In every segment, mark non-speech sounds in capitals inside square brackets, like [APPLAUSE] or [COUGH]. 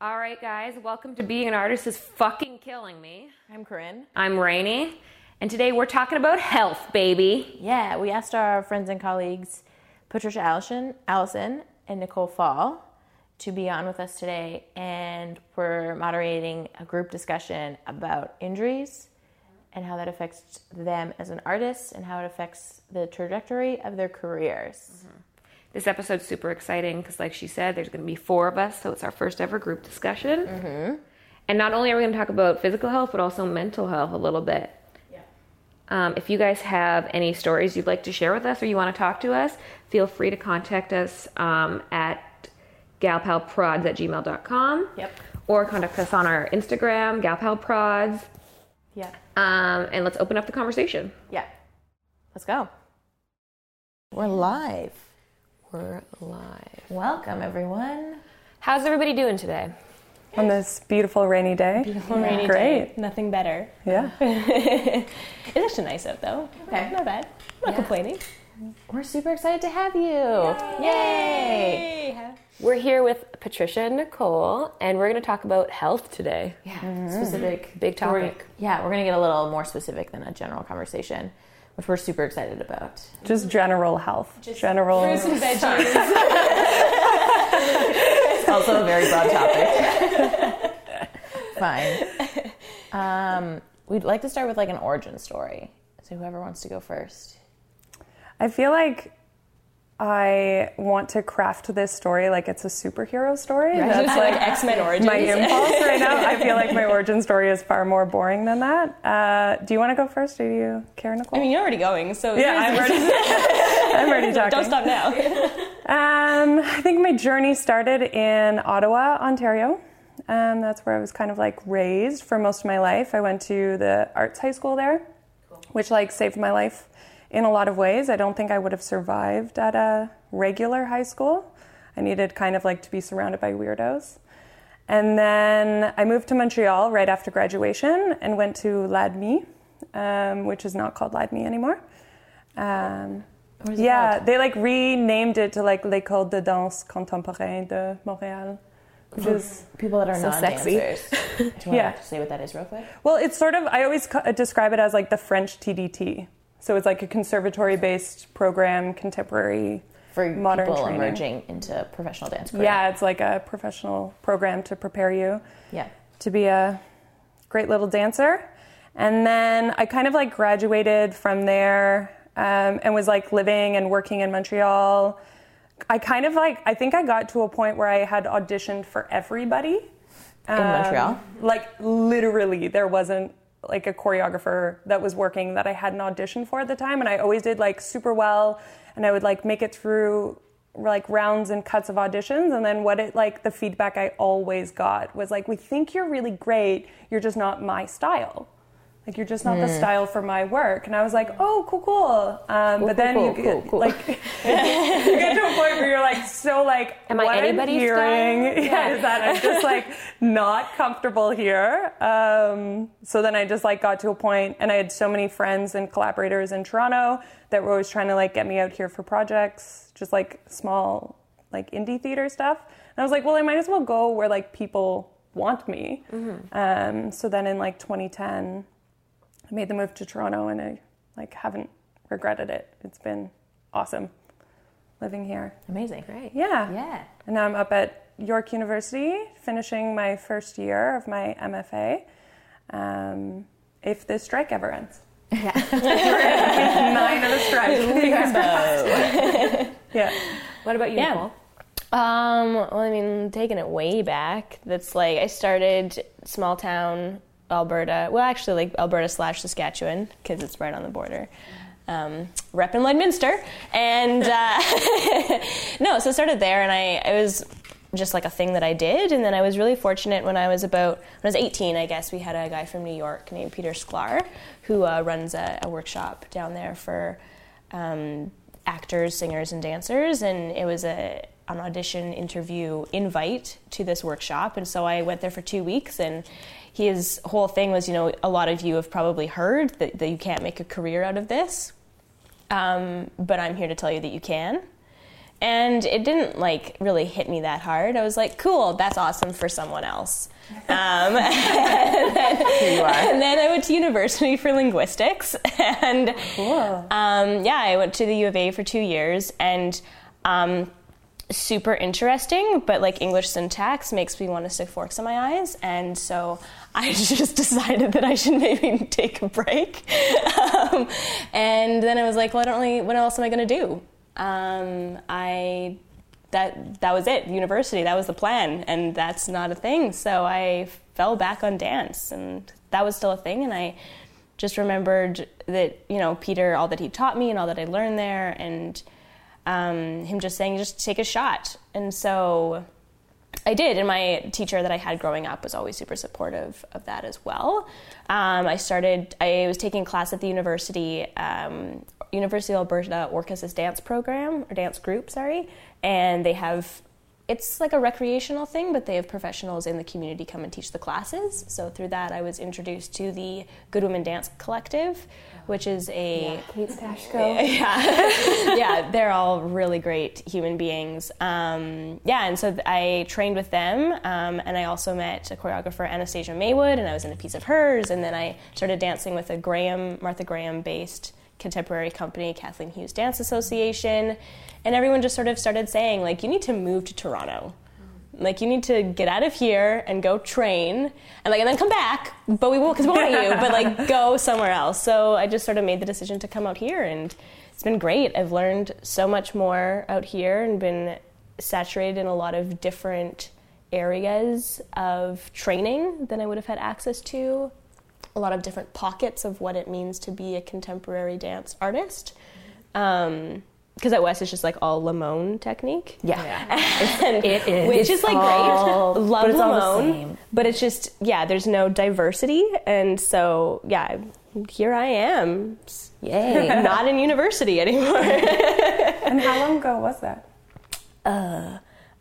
All right, guys, welcome to Being an Artist is Fucking Killing Me. I'm Corinne. I'm Rainey, and today we're talking about health, baby. Yeah, we asked our friends and colleagues, Patricia Allison, Allison and Nicole Fall, to be on with us today, and we're moderating a group discussion about injuries and how that affects them as an artist and how it affects the trajectory of their careers. Mm-hmm. This episode's super exciting because, like she said, there's going to be four of us, so it's our first ever group discussion. Mm-hmm. And not only are we going to talk about physical health, but also mental health a little bit. Yeah. Um, if you guys have any stories you'd like to share with us or you want to talk to us, feel free to contact us um, at galpalprods at gmail.com. Yep. Or contact us on our Instagram, galpalprods. Yeah. Um, and let's open up the conversation. Yeah. Let's go. We're live. We're live. Welcome, everyone. How's everybody doing today? on this beautiful rainy day. Beautiful rainy Great. day. Nothing better. Yeah. [LAUGHS] it's actually nice out though. Okay. Not bad. Not Yeah. complaining. We're super excited to have you. Yay! We're here with Patricia and Nicole, and we're going to talk about health today. Yeah, mm-hmm. specific. Big We're- topic. yeah, we're going to get a little more specific than a general conversation, which we're super excited about. Just general health. Just general. Fruits and veggies. Also a very broad topic. [LAUGHS] Fine. Um, we'd like to start with like an origin story. So whoever wants to go first. I feel like I want to craft this story like it's a superhero story. That's [LAUGHS] like like X Men Origins. my impulse right now. I feel like my [LAUGHS] origin story is far more boring than that. Uh, do you want to go first, or do you care, Nicole? I mean, you're already going, so yeah, [LAUGHS] I'm already, I'm already talking. don't stop now. Um, I think my journey started in Ottawa, Ontario. Um, that's where I was kind of like raised for most of my life. I went to the arts high school there, which like saved my life in a lot of ways. I don't think I would have survived at a regular high school. I needed kind of like to be surrounded by weirdos. And then I moved to Montreal right after graduation and went to LADMMI, um, which is not called LADMMI anymore. Um, What is it yeah, called? they like renamed it to like l'École de danse contemporaine de Montréal, which is People that are So sexy. dancers. Do you want [LAUGHS] Yeah. to say what that is real quick? well, it's sort of I always describe it as like the French TDT. So it's like a conservatory-based program, contemporary. For Modern people training. emerging into professional dance career. Yeah, it's like a professional program to prepare you Yeah. to be a great little dancer. And then I kind of like graduated from there um, and was like living and working in Montreal. I kind of like, I think I got to a point where I had auditioned for everybody. In Montreal? Like literally, there wasn't like a choreographer that was working that I had an audition for at the time. And I always did like super well. And I would like make it through like rounds and cuts of auditions. And then what it like, the feedback I always got was like, we think you're really great. You're just not my style. Like you're just not the style for my work, and I was like, "Oh, cool, cool." Um, but then cool, you get, cool. like [LAUGHS] you get to a point where you're like so like, Am I what I'm anybody's hearing, style? Yeah, is that I'm just like not comfortable here. Um, so then I just like got to a point, and I had so many friends and collaborators in Toronto that were always trying to like get me out here for projects, just like small like indie theater stuff. And I was like, well, I might as well go where like people want me. Um, so then in like 2010, I made the move to Toronto, and I like haven't regretted it. It's been awesome living here. Amazing. Great. Yeah. Yeah. And now I'm up at York University, finishing my first year of my MFA. Um, if this strike ever ends. Yeah. [LAUGHS] nine of the strike. [LAUGHS] yeah. What about you, Yeah. Nicole? Um, well, I mean, taking it way back, that's like I started small town Alberta. Well, actually, like Alberta slash Saskatchewan, because it's right on the border. Um, rep in Lloydminster, and uh, [LAUGHS] no, so started there, and I it was just like a thing that I did, and then I was really fortunate when I was about when I was 18. I guess we had a guy from New York named Peter Sklar, who uh, runs a, a workshop down there for um, actors, singers, and dancers, and it was a an audition interview invite to this workshop, and so I went there for two weeks, and his whole thing was, you know, a lot of you have probably heard that, that you can't make a career out of this, um, but I'm here to tell you that you can. and it didn't like really hit me that hard. I was like, cool, that's awesome for someone else. [LAUGHS] Um, and, then, and then I went to university for linguistics, [LAUGHS] and um, yeah, I went to the U of A for two years, and um, super interesting. But like English syntax makes me want to stick forks in my eyes, and so I [LAUGHS] just decided that I should maybe take a break. um, and then I was like, well, I don't really. What else am I going to do? Um, I that that was it university that was the plan and that's not a thing so i fell back on dance and that was still a thing and i just remembered that you know peter all that he taught me and all that i learned there and um, him just saying just take a shot and so I did, and my teacher that I had growing up was always super supportive of that as well. Um, I started, I was taking class at the university, um, University of Alberta Orchesis dance program, or dance group, sorry, and they have, it's like a recreational thing, but they have professionals in the community come and teach the classes. So through that, I was introduced to the Good Women Dance Collective, which is a Kate Stashko. [LAUGHS] yeah, yeah, they're all really great human beings. Um, yeah, and so I trained with them, um, and I also met a choreographer, Anastasia Maywood, and I was in a piece of hers, and then I started dancing with a Graham, Martha Graham-based contemporary company, Kathleen Hughes Dance Association, and everyone just sort of started saying like, you need to move to Toronto. Like you need to get out of here and go train, and like and then come back. But we won't because we want you. But like [LAUGHS] go somewhere else. So I just sort of made the decision to come out here, and it's been great. I've learned so much more out here, and been saturated in a lot of different areas of training than I would have had access to. A lot of different pockets of what it means to be a contemporary dance artist. Um, because at West it's just like all Limón technique. Yeah. [LAUGHS] And- It is. Which is like all- great. Love but it's Limón. But it's just, yeah, there's no diversity. And so, yeah, here I am. Yay. [LAUGHS] Not in university anymore. [LAUGHS] And how long ago was that? Uh,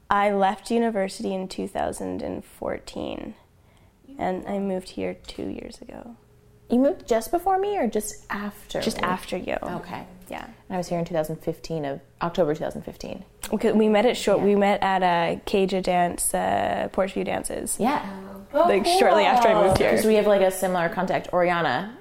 I left university in 2014. And I moved here two years ago. You moved just before me or just after? Just me? after you. Okay. Yeah. And I was here in 2015 of October 2015. Okay, we met at short. We met at a Kaeja d'Dance, uh, Porch View dances. Yeah. like shortly after I moved here. Because we have like a similar contact, Oriana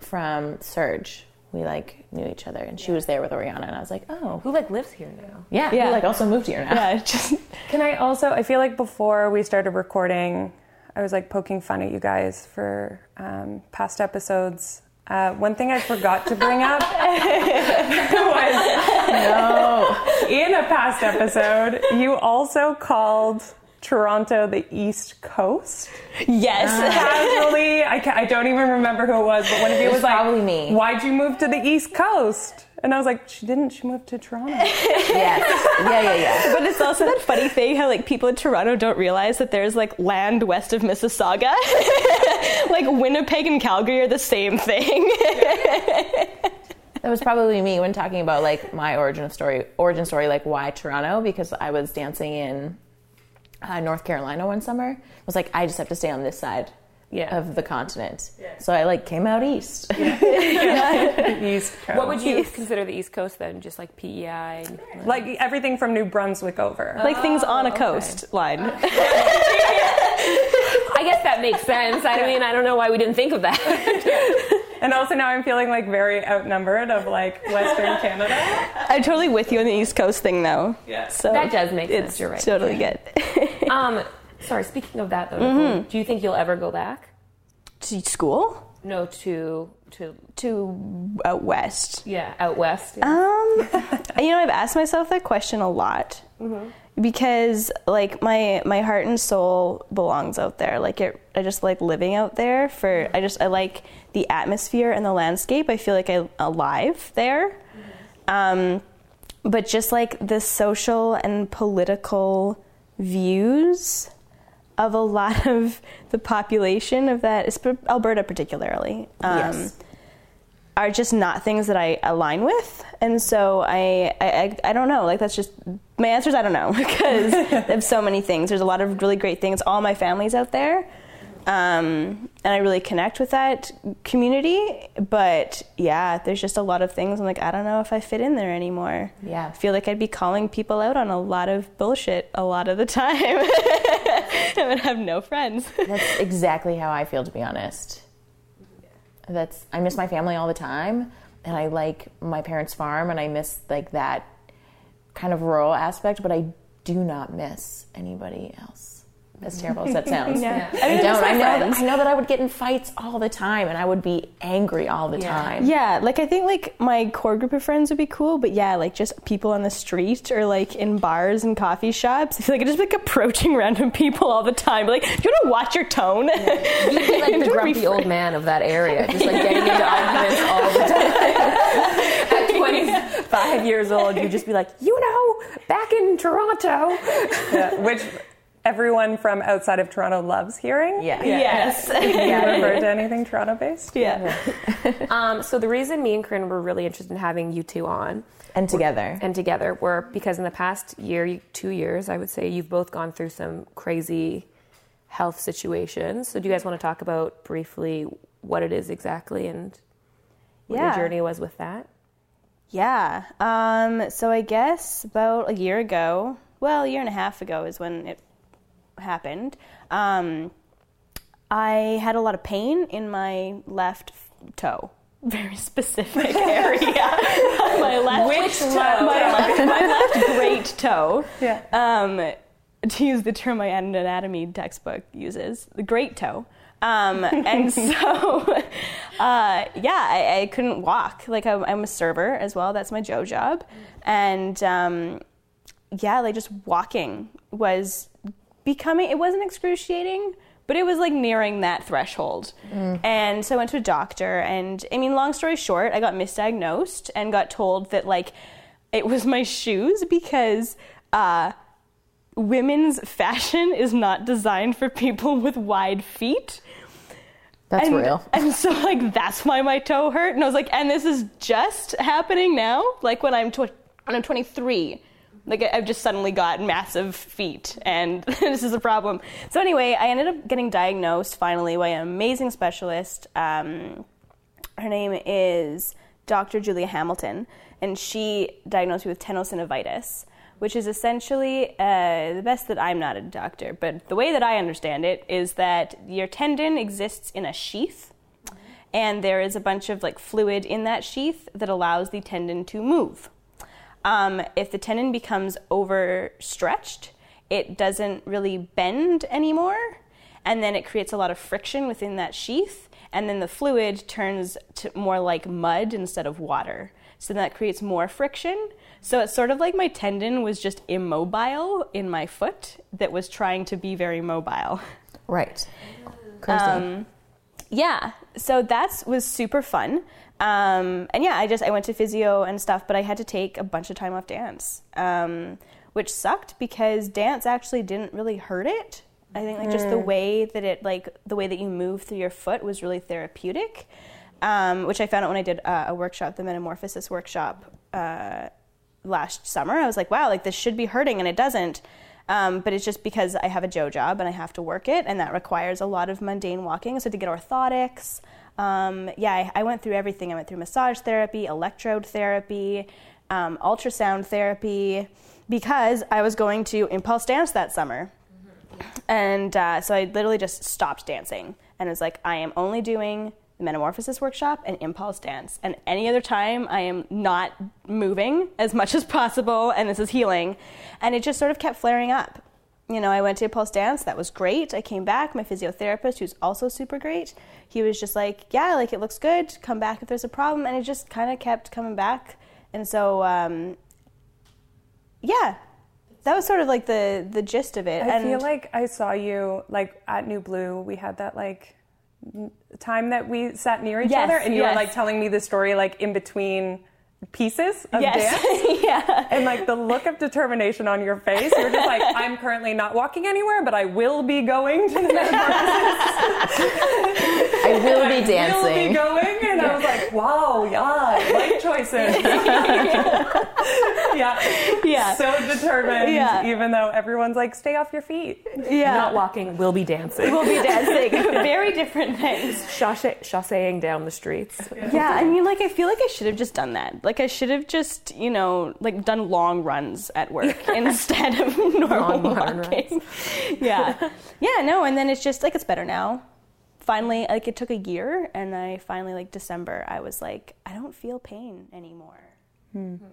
from Surge. We like knew each other, and she was there with Oriana, and I was like, oh, Who like lives here now? yeah, Yeah. Who, like also moved here now. yeah, [LAUGHS] just Can I also? I feel like before we started recording, I was like poking fun at you guys for um, past episodes. Uh, one thing I forgot to bring up [LAUGHS] was no. In a past episode, you also called Toronto the East Coast. yes. Casually, I, I don't even remember who it was, but one of you was, was like, probably me. "Why'd you move to the East Coast?" And I was like, "She didn't. She moved to Toronto." [LAUGHS] Yes. Yeah, yeah, yeah. [LAUGHS] But it's also that funny thing how like people in Toronto don't realize that there's like land west of Mississauga. [LAUGHS] like Winnipeg and Calgary are the same thing. That was probably me when talking about like my origin story, origin story, like why Toronto? Because I was dancing in uh, North Carolina one summer. I was like, I just have to stay on this side Yeah. of the continent. Yeah. So I like came out east. [LAUGHS] East Coast. What would you consider the East Coast then? Just like PEI? like everything from New Brunswick over? like things on a coastline. [LAUGHS] I guess that makes sense. I mean, I don't know why we didn't think of that. [LAUGHS] And also now I'm feeling like very outnumbered of like Western Canada. I'm totally with you on the East Coast thing though. Yeah. So That does make sense, you're right. Totally good. um, sorry. Speaking of that, though, Nicole, do you think you'll ever go back? to school? No, to to To out west. yeah, out west. yeah. Um, [LAUGHS] you know, I've asked myself that question a lot because, like, my my heart and soul belongs out there. Like, it, I just like living out there. For I just I like the atmosphere and the landscape. I feel like I'm alive there. Um, but just like the social and political views of a lot [LAUGHS] of the population of that, Alberta particularly. Um, Yes. are just not things that I align with, and so I, I, I, don't know. Like that's just my answer is I don't know [LAUGHS] because [LAUGHS] of so many things. There's a lot of really great things. All my family's out there, Um, and I really connect with that community. But yeah, there's just a lot of things I'm like, I don't know if I fit in there anymore. Yeah. I feel like I'd be calling people out on a lot of bullshit a lot of the time. [LAUGHS] I would have no friends. [LAUGHS] That's exactly how I feel, to be honest. That's I miss my family all the time, and I like my parents' farm, and I miss like that kind of rural aspect, but I do not miss anybody else. As terrible as that sounds, [LAUGHS] Yeah. I I, mean, I don't. I know, that. I know that I would get in fights all the time, and I would be angry all the time. Yeah, like I think like my core group of friends would be cool, but yeah, like just people on the street or like in bars and coffee shops. I [LAUGHS] feel like I just like approaching random people all the time. Like, do you want to watch your tone? You'd be like [LAUGHS] the grumpy old man of that area, just like getting into arguments all the time. At 25 years old, you'd just be like, you know, back in Toronto. Yeah, which everyone from outside of Toronto loves hearing. Yeah. Yes. [LAUGHS] You refer to anything Toronto based? yeah. [LAUGHS] Um, so the reason me and Corinne were really interested in having you two on And together. and together were because in the past year, two years, I would say you've both gone through some crazy health situations. So do you guys want to talk about briefly what it is exactly and what Yeah. your journey was with that? Yeah. Um, so I guess about a year ago, well, a year and a half ago is when it happened. Um, I had a lot of pain in my left toe. [LAUGHS] Very specific area. [LAUGHS] my left, Which toe? My left, my left [LAUGHS] great toe. Yeah. Um, to use the term my anatomy textbook uses, the great toe. Um, and so, uh, yeah, I, I couldn't walk. Like I'm, I'm a server as well. That's my Joe job, and um, yeah, like just walking was becoming. It wasn't excruciating, but it was like nearing that threshold. And so I went to a doctor, and I mean, long story short, I got misdiagnosed and got told that like it was my shoes because. Uh, women's fashion is not designed for people with wide feet. That's and, real. [LAUGHS] And so, like, that's why my toe hurt. And I was like, and this is just happening now? Like, when I'm, tw- when I'm 23. Like, I've just suddenly got massive feet, and [LAUGHS] this is a problem. So, anyway, I ended up getting diagnosed finally by an amazing specialist. Um, her name is Dr. Julia Hamilton, and she diagnosed me with tenosynovitis, which is essentially uh, the best that I'm not a doctor, but the way that I understand it is that your tendon exists in a sheath, and there is a bunch of like fluid in that sheath that allows the tendon to move. Um, if the tendon becomes overstretched, it doesn't really bend anymore, and then it creates a lot of friction within that sheath, and then the fluid turns to more like mud instead of water. So that creates more friction. So it's sort of like my tendon was just immobile in my foot that was trying to be very mobile. Right. Crazy. Um, yeah, so that was super fun. Um, and yeah, I just I went to physio and stuff, but I had to take a bunch of time off dance, um, which sucked because dance actually didn't really hurt it. I think like just the way that it like the way that you move through your foot was really therapeutic, um, which I found out when I did uh, a workshop, the metamorphosis workshop uh, last summer. I was like, wow, like this should be hurting, and it doesn't. Um, but it's just because I have a Joe job and I have to work it, and that requires a lot of mundane walking. So to get orthotics, um, yeah, I, I went through everything. I went through massage therapy, electrode therapy, um, ultrasound therapy, because I was going to ImPulsTanz that summer. And uh, so I literally just stopped dancing and was like, I am only doing the metamorphosis workshop and ImPulsTanz. And any other time, I am not moving as much as possible, and this is healing. And it just sort of kept flaring up. You know, I went to ImPulsTanz, that was great. I came back, my physiotherapist, who's also super great, he was just like, Yeah, like it looks good, come back if there's a problem. And it just kind of kept coming back. And so, um, yeah, that was sort of like the, the gist of it. I and feel like I saw you like at New Blue. We had that like time that we sat near each Yes, other, and you yes. were like telling me the story like in between pieces of yes, dance. [LAUGHS] yeah. And like the look of determination on your face, you're just like, I'm currently not walking anywhere, but I will be going to the metamorphosis. I will be dancing. I Will be going, and I was like, wow, yeah, life choices. [LAUGHS] yeah, Yeah. so determined. Yeah. Even though everyone's like, stay off your feet. yeah. Not walking, will be dancing. we'll be dancing. [LAUGHS] Very different things. Chasse- chasseing down the streets. Yeah, I mean, like, I feel like I should have just done that. Like, I should have just, you know, like done long runs at work [LAUGHS] instead of [LAUGHS] normal Long run walking. [LAUGHS] yeah. Yeah, no, and then it's just, like, it's better now. Finally, like, it took a year, and I finally, like, December, I was like, I don't feel pain anymore. Hmm. Hmm.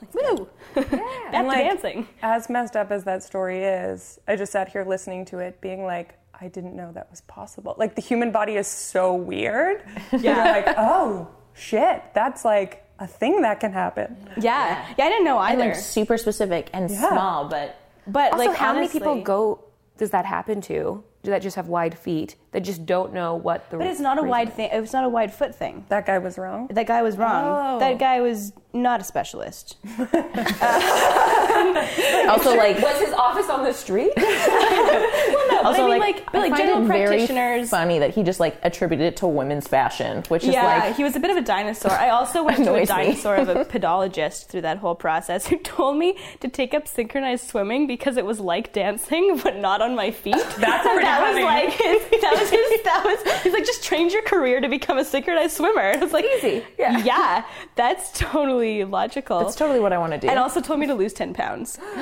Like, woo! Back to like- dancing. As messed up as that story is, I just sat here listening to it, being like, I didn't know that was possible. Like the human body is so weird. Yeah. You're like, oh shit, that's like a thing that can happen. Yeah. Yeah, I didn't know And either. like super specific and Yeah. small, but but, Also, like, how many people go? Does that happen to? Do that just have wide feet that just don't know what the? But it's not a wide is? thing. It's not a wide foot thing. That guy was wrong. That guy was wrong. Oh. That guy was not a specialist. [LAUGHS] also like Was his office on the street? [LAUGHS] also I mean, like, like- but, I like, find general it very practitioners- funny that he just like attributed it to women's fashion, which is yeah, like he was a bit of a dinosaur. I also [LAUGHS] went to a dinosaur of a podologist through that whole process who told me to take up synchronized swimming because it was like dancing but not on my feet. That's pretty that funny. was like his, that was [LAUGHS] his that was he's like just change your career to become a synchronized swimmer. I was like Easy. Yeah. yeah, that's totally logical. that's totally what I want to do. and also told me to lose ten pounds. [GASPS]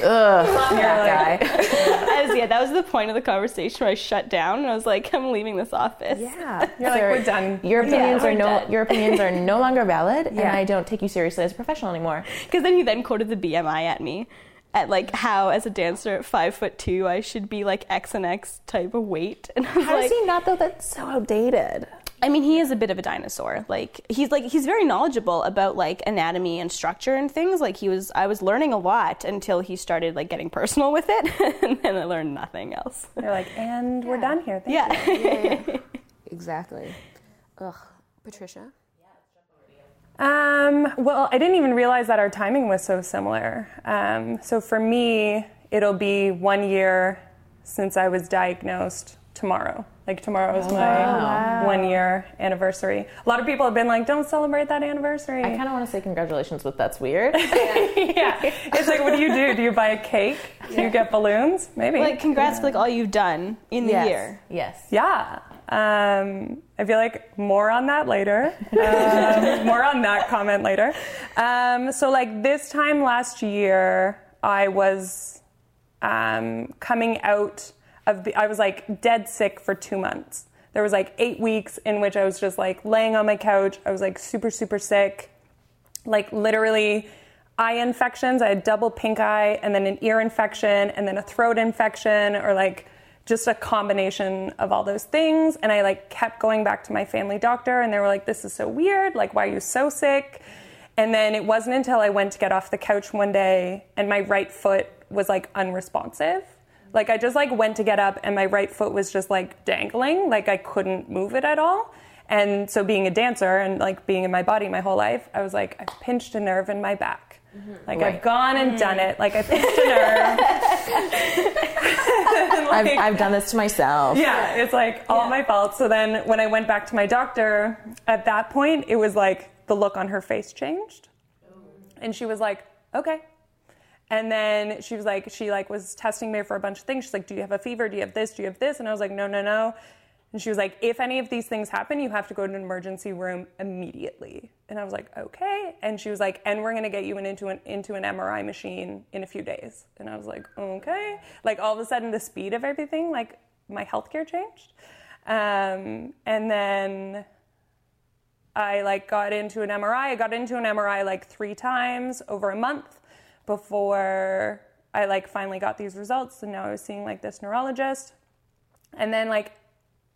that guy. [LAUGHS] As, yeah, that was the point of the conversation where I shut down and I was like, I'm leaving this office. yeah. [LAUGHS] You're like, we're done. Your opinions we're are no done. your opinions are no longer valid, and Yeah. I don't take you seriously as a professional anymore. Because then he then quoted the BMI at me, at like how as a dancer at five foot two I should be like X and X type of weight, [LAUGHS] and I was How like, does he not though? That's so outdated. I mean, he is a bit of a dinosaur. Like he's like he's very knowledgeable about like anatomy and structure and things. Like he was, I was learning a lot until he started like getting personal with it, [LAUGHS] and then I learned nothing else. They're like, and we're done here. Thank you. Yeah. [LAUGHS] Exactly. Ugh. Patricia. Um, well, I didn't even realize that our timing was so similar. Um, so for me, it'll be one year since I was diagnosed tomorrow. Like tomorrow is my one year anniversary. A lot of people have been like, don't celebrate that anniversary. I kind of want to say congratulations, but that's weird. [LAUGHS] yeah. It's like, what do you do? Do you buy a cake? Do you get balloons? Maybe. like congrats for like all you've done in the yes. year. Yes. Yeah. Um, I feel like more on that later. Um, more on that comment later. Um, so, like this time last year, I was um, coming out of the, I was like dead sick for two months. There was like eight weeks in which I was just like laying on my couch. I was like super, super sick. Like literally eye infections. I had double pink eye and then an ear infection and then a throat infection or like just a combination of all those things. And I like kept going back to my family doctor and they were like, this is so weird. Like, why are you so sick? And then it wasn't until I went to get off the couch one day and my right foot was like unresponsive. Like I just like went to get up and my right foot was just like dangling, like I couldn't move it at all. And so being a dancer and like being in my body my whole life, I was like, I've pinched a nerve in my back. Mm-hmm. Like I've gone and done it. Like I pinched a nerve. I've, I've done this to myself. yeah, it's like all my fault. So then when I went back to my doctor, at that point, it was like the look on her face changed. Oh. And she was like, okay. And then she was like, she like was testing me for a bunch of things. She's like, do you have a fever? Do you have this? Do you have this? And I was like, no, no, no. And she was like, if any of these things happen, you have to go to an emergency room immediately. And I was like, okay. And she was like, and we're gonna get you in, into an into an MRI machine in a few days. And I was like, okay. Like all of a sudden, the speed of everything, like my healthcare changed. Um, and then I like got into an MRI. I got into an MRI like three times over a month before I like finally got these results. And now I was seeing like this neurologist. And then like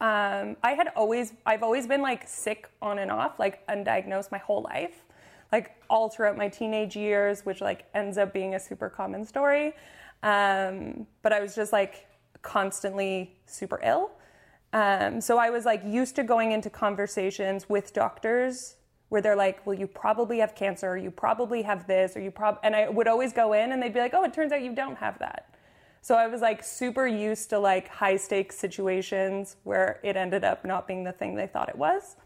um, I had always I've always been like sick on and off, like undiagnosed my whole life. Like all throughout my teenage years, which like ends up being a super common story. Um, but I was just like constantly super ill. Um, so I was like used to going into conversations with doctors where they're like, "Well, you probably have cancer, or you probably have this, or you prob," and I would always go in and they'd be like, "Oh, it turns out you don't have that." So I was like super used to like high stakes situations where it ended up not being the thing they thought it was.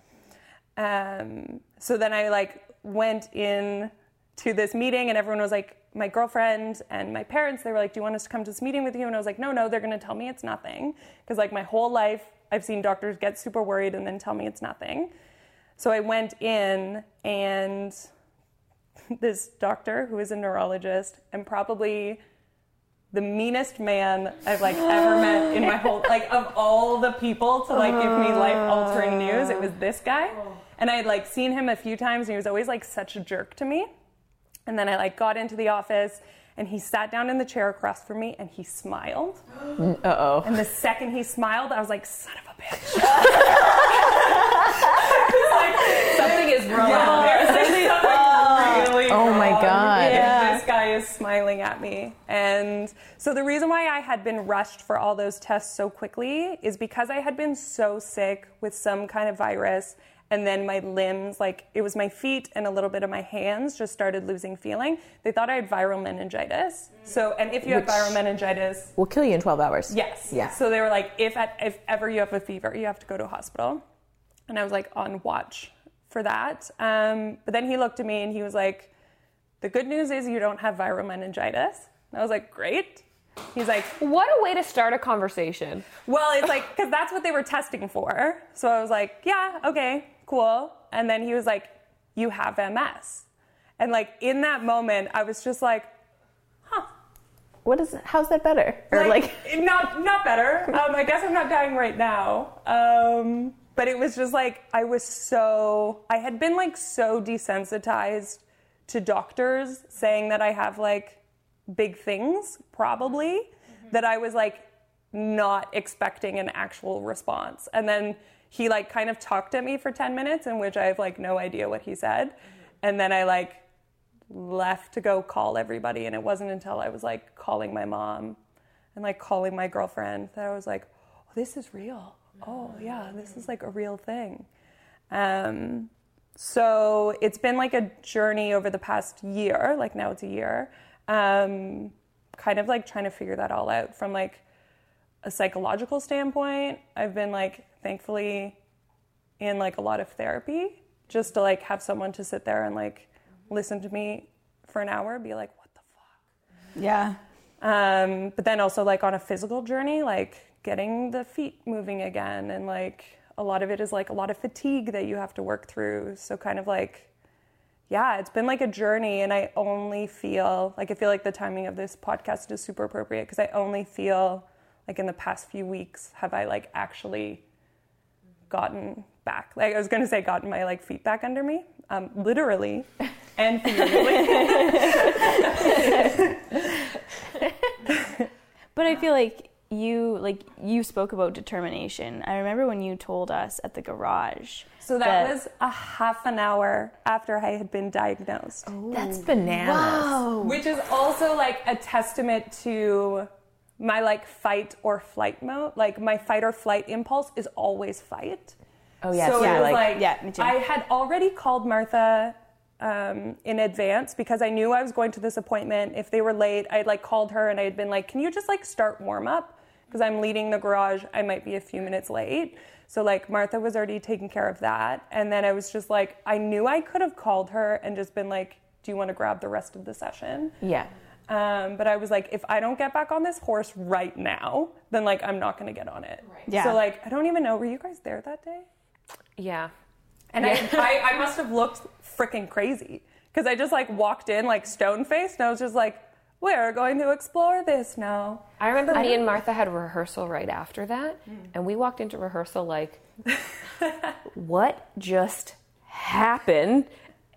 Um, so then I like went in to this meeting and everyone was like, my girlfriend and my parents, they were like, do you want us to come to this meeting with you? And I was like, no, no, they're going to tell me it's nothing. Because like my whole life, I've seen doctors get super worried and then tell me it's nothing. So I went in and [LAUGHS] this doctor who is a neurologist and probably the meanest man I've like ever met in my whole [GASPS] like of all the people to like give me life altering news, it was this guy. And I had like seen him a few times and he was always like such a jerk to me. And then I like got into the office and he sat down in the chair across from me and he smiled. [GASPS] Uh oh. And the second he smiled, I was like, son of a bitch. [LAUGHS] [LAUGHS] Something is wrong. really Oh my wrong God. if This guy is smiling at me. And so the reason why I had been rushed for all those tests so quickly is because I had been so sick with some kind of virus and then my limbs, like it was my feet and a little bit of my hands, just started losing feeling. They thought I had viral meningitis. So, and if you have viral meningitis, We'll kill you in 12 hours. Yes. Yeah. So they were like, if at, if ever you have a fever, you have to go to a hospital. And I was like on watch for that. Um, but then he looked at me and he was like, the good news is you don't have viral meningitis. And I was like, great. He's like, What a way to start a conversation. well, it's like, because that's what they were testing for. So I was like, yeah, okay, cool. And then he was like, you have MS. And like in that moment, I was just like, huh. What is? How's that better? Or like, not not better. Um, I guess I'm not dying right now. Um, but it was just like I was so I had been like so desensitized to doctors saying that I have like big things probably that I was like not expecting an actual response. And then he like kind of talked at me for 10 minutes in which I have like no idea what he said. And then I like left to go call everybody and it wasn't until I was like calling my mom and like calling my girlfriend that I was like, oh, this is real. Oh, yeah, this is like a real thing. Um, so it's been like a journey over the past year, like now it's a year, um, kind of like trying to figure that all out from like a psychological standpoint. I've been like thankfully in like a lot of therapy just to like have someone to sit there and like listen to me for an hour, be like, what the fuck? Yeah. Um, but then also like on a physical journey, like getting the feet moving again, and like a lot of it is like a lot of fatigue that you have to work through. So kind of like, yeah, it's been like a journey, and I only feel like I feel like the timing of this podcast is super appropriate because I only feel like in the past few weeks have I like actually gotten back. Like I was gonna say, gotten my like feet back under me, um, literally [LAUGHS] and figuratively. [LAUGHS] But I feel like you like you spoke about determination. I remember when you told us at the garage. So that was a half an hour after I had been diagnosed. that's bananas. Which is also like a testament to my like fight or flight mode. Like my fight or flight impulse is always fight. Oh yes, so you're it was like, like, Yeah, me too. I had already called Martha um, in advance because I knew I was going to this appointment. If they were late, I had like called her and I had been like, "Can you just like start warm up?" Because I'm leading the garage, I might be a few minutes late. So like Martha was already taking care of that, and then I was just like, I knew I could have called her and just been like, "Do you want to grab the rest of the session?" yeah. Um, but I was like, if I don't get back on this horse right now, then like I'm not going to get on it. Yeah. So like I don't even know. Were you guys there that day? Yeah. And I, I, I must have looked freaking crazy because I just like walked in like stone faced and I was just like, we're going to explore this now. I remember me and Martha had rehearsal right after that, Hmm. and we walked into rehearsal like, [LAUGHS] what just happened?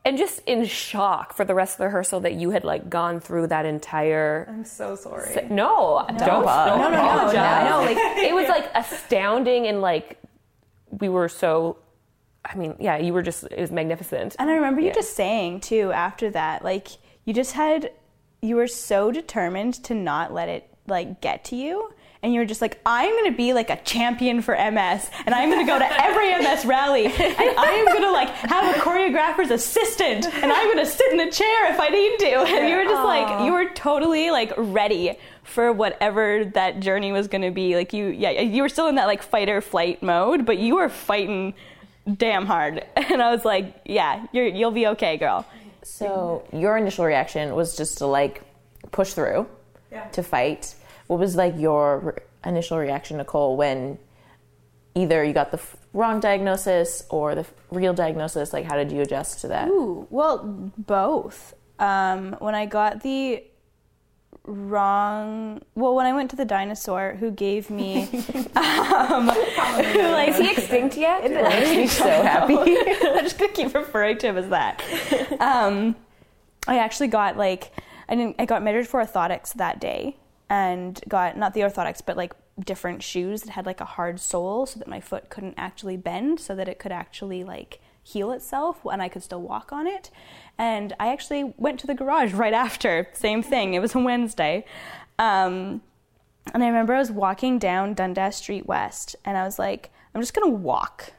And just in shock for the rest of the rehearsal that you had like gone through that entire. I'm so sorry. No, don't, don't, no, no, no, apologize. no. No, like [LAUGHS] it was like [LAUGHS] astounding and like we were so. I mean, yeah, you were just it was magnificent. And I remember you just saying too after that, like you just had you were so determined to not let it like get to you. and you were just like, I'm gonna be like a champion for MS, and I'm gonna go to every [LAUGHS] MS rally, and I am gonna like have a choreographer's assistant, and I'm gonna sit in a chair if I need to. And you were just like, you were totally like ready for whatever that journey was gonna be. Like you, yeah, you were still in that like fight or flight mode, but you were fighting damn hard. [LAUGHS] And I was like, yeah, you're, you'll be okay, girl. So your initial reaction was just to like push through, to fight. What was like your re- initial reaction, Nicole, when either you got the f- wrong diagnosis or the f- real diagnosis? Like, how did you adjust to that? Ooh, well, both. Um, when I got the wrong, well, when I went to the dinosaur who gave me, [LAUGHS] um, who [LAUGHS] like Is he extinct yet? It makes me [LAUGHS] so happy. I'm just gonna keep referring to him as that. Um, I actually got like I didn't I got measured for orthotics that day and got not the orthotics but like different shoes that had like a hard sole so that my foot couldn't actually bend so that it could actually like heal itself and I could still walk on it. And I actually went to the garage right after. Same thing. It was a Wednesday. Um, and I remember I was walking down Dundas Street West and I was like, I'm just gonna walk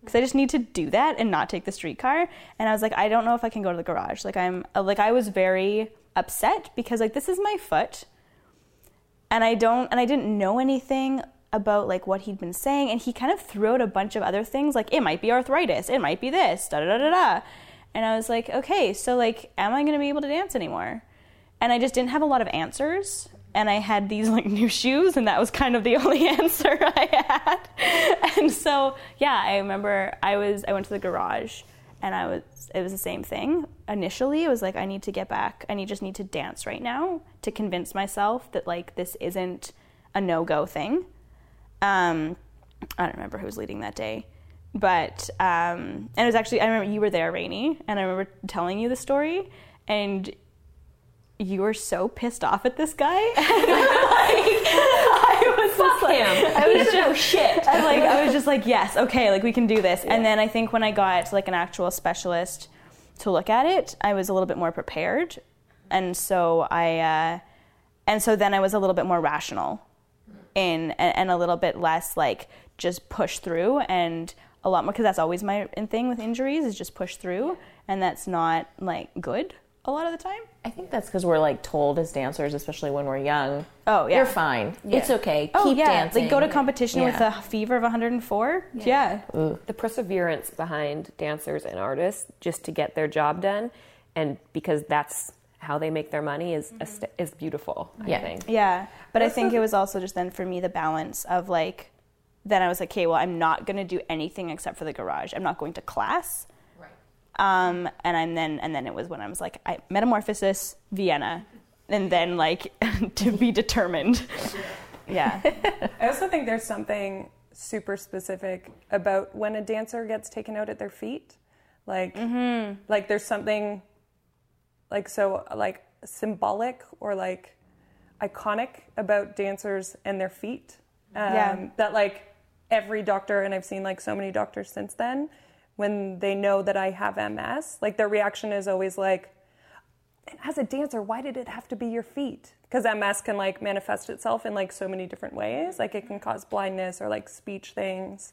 because I just need to do that and not take the streetcar. And I was like, I don't know if I can go to the garage. Like I'm like I was very upset because like this is my foot, and I don't and I didn't know anything about like what he'd been saying, and he kind of threw out a bunch of other things like it might be arthritis, it might be this, da da da da da. And I was like, okay, so like, am I gonna be able to dance anymore? And I just didn't have a lot of answers. And I had these like [LAUGHS] new shoes, and that was kind of the [LAUGHS] only answer [LAUGHS] I had. And so, yeah, I remember I was I went to the garage, and I was it was the same thing. Initially, it was like I need to get back. I need just need to dance right now to convince myself that like this isn't a no go thing. Um, I don't remember who was leading that day, but um, and it was actually I remember you were there, Rainey, and I remember telling you the story, and you were so pissed off at this guy. [LAUGHS] like, I was just like, I was just shit. [LAUGHS] I like I was just like, yes, okay, like we can do this. And then I think when I got like an actual specialist to look at it, I was a little bit more prepared, and so I, uh, and so then I was a little bit more rational, in and, and a little bit less like just push through and a lot more because that's always my thing with injuries is just push through, and that's not like good a lot of the time. I think that's because we're like told as dancers, especially when we're young. Oh, yeah. you're fine. It's okay. Oh Keep yeah, dancing. like go to competition with a fever of 104. Yeah. the perseverance behind dancers and artists just to get their job done and because that's how they make their money is ast- mm-hmm. is beautiful i Yeah. think Yeah, but I think it was also just then for me the balance of like, then I was like, okay, well, I'm not going to do anything except for the garage. I'm not going to class. Right. Um, and I'm then and then it was when I was like, I, Metamorphosis, Vienna, and then like [LAUGHS] to be determined. Yeah. I also think there's something super specific about when a dancer gets taken out at their feet. Like, like there's something like so like symbolic or like iconic about dancers and their feet. Um, Yeah. That like every doctor, and I've seen like so many doctors since then, when they know that I have MS, like their reaction is always like, as a dancer, why did it have to be your feet? Because MS can like manifest itself in like so many different ways. Like it can cause blindness or like speech things.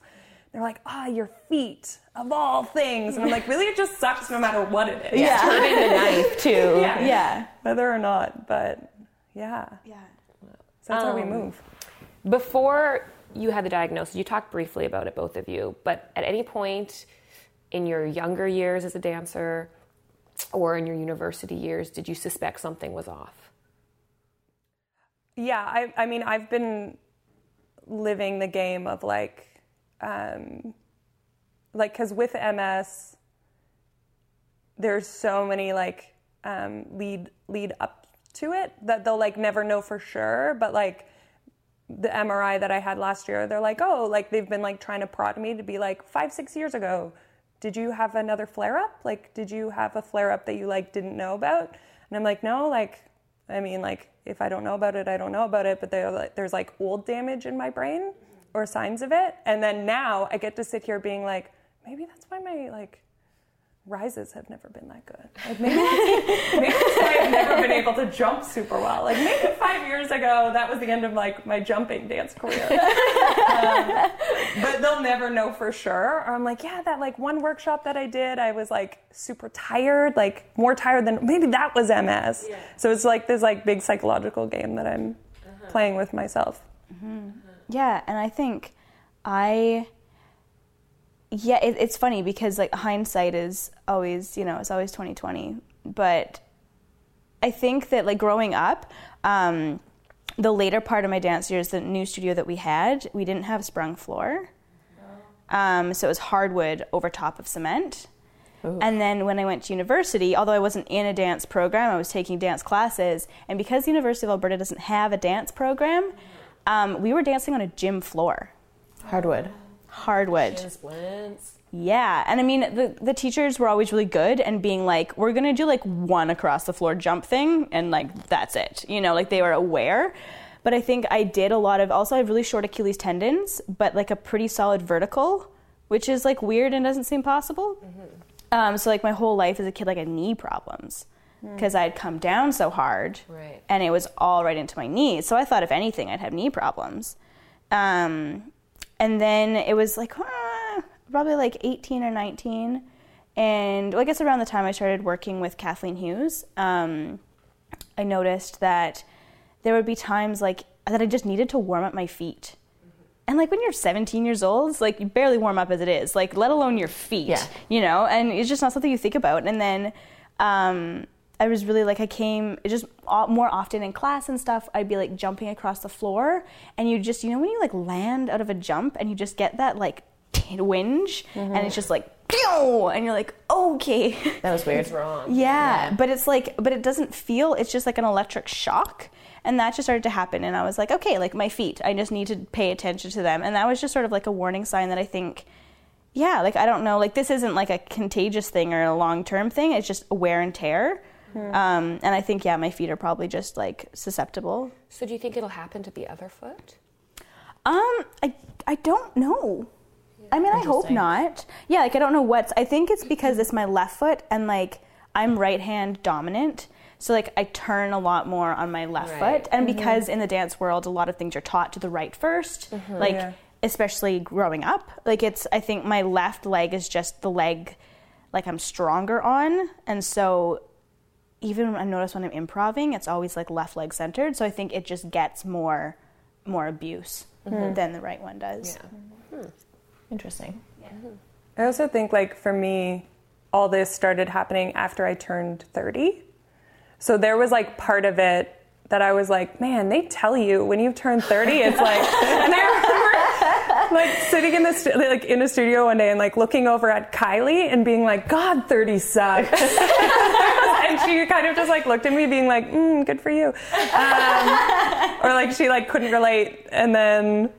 They're like, ah, your feet of all things, and I'm like, really, it just sucks no matter what it is. Yeah. Turn in the knife too. [LAUGHS] yeah, yeah. whether or not. But yeah, Yeah. so that's how we Um, move. before you had the diagnosis you talked briefly about it both of you but at any point in your younger years as a dancer or in your university years did you suspect something was off Yeah, I, I mean, I've been living the game of like, um, like, because with MS, there's so many like um, lead lead up to it that they'll like never know for sure. But like the MRI that I had last year, they're like, oh, like they've been like trying to prod me to be like five six years ago. Did you have another flare up? Like, did you have a flare up that you like didn't know about? And I'm like, no, like, I mean, like, if I don't know about it, I don't know about it. But like, there's like old damage in my brain or signs of it. And then now I get to sit here being like, maybe that's why my like rises have never been that good. [LAUGHS] Like maybe, maybe it's why I've never been able to jump super well. Like maybe five years ago, that was the end of like my jumping dance career. [LAUGHS] Um, but they'll never know for sure. Or I'm like, yeah, that like one workshop that I did, I was like super tired, like more tired than maybe that was MS. Yeah. So it's like this like big psychological game that I'm playing with myself. Yeah, and I think I yeah, it, it's funny because like hindsight is always, you know, it's always 2020, but I think that like growing up, um, the later part of my dance years, the new studio that we had, we didn't have sprung floor. Um, so it was hardwood over top of cement. And then when I went to university, although I wasn't in a dance program, I was taking dance classes. And because the University of Alberta doesn't have a dance program, um, we were dancing on a gym floor, Hardwood. Hardwood. Yeah, and I mean the the teachers were always really good and being like, we're gonna do like one across the floor jump thing, and like that's it. You know, like they were aware. But I think I did a lot of. Also, I have really short Achilles tendons, but like a pretty solid vertical, which is like weird and doesn't seem possible. Um, so like my whole life as a kid, like I had knee problems because I had come down so hard, Right. and it was all right into my knees. So I thought if anything, I'd have knee problems. Um, and then it was like ah, probably like 18 or 19 and well, i guess around the time i started working with kathleen hughes um, i noticed that there would be times like that i just needed to warm up my feet. And like when you're 17 years old like you barely warm up as it is like let alone your feet Yeah. you know? And it's just not something you think about. And then um, i was really like i came just more often in class and stuff i'd be like jumping across the floor and you just you know when you like land out of a jump and you just get that like twinge and it's mm-hmm. just like pew and you're like okay That was weird. [LAUGHS] wrong. yeah, but it's like, but it doesn't feel. It's just like an electric shock, and that just started to happen. And I was like, okay, like my feet, I just need to pay attention to them. And that was just sort of like a warning sign that I think, yeah, like I don't know, like this isn't like a contagious thing or a long term thing. It's just a wear and tear. Um, and I think, yeah, my feet are probably just like susceptible. So do you think it'll happen to the other foot? Um, I I don't know. I mean, I hope not. Yeah, like I don't know what's. I think it's because it's my left foot and like I'm right hand dominant. So like I turn a lot more on my left Right. foot, and because in the dance world a lot of things are taught to the right 1st like Yeah. especially growing up. Like it's I think my left leg is just the leg like I'm stronger on, and so even when I notice when I'm improving, it's always like left leg centered. So I think it just gets more more abuse mm-hmm. than the right one does. Yeah, hmm. Interesting. I also think, like, for me, all this started happening after I turned 30. So there was, like, part of it that I was like, man, they tell you when you turn 30, it's like, [LAUGHS] and I remember, like, sitting in the, stu- like, in a studio one day and, like, looking over at Kylie and being like, God, 30 sucks. [LAUGHS] [LAUGHS] and she kind of just, like, looked at me being like, mm, good for you. Um, or, like, she, like, couldn't relate. And then,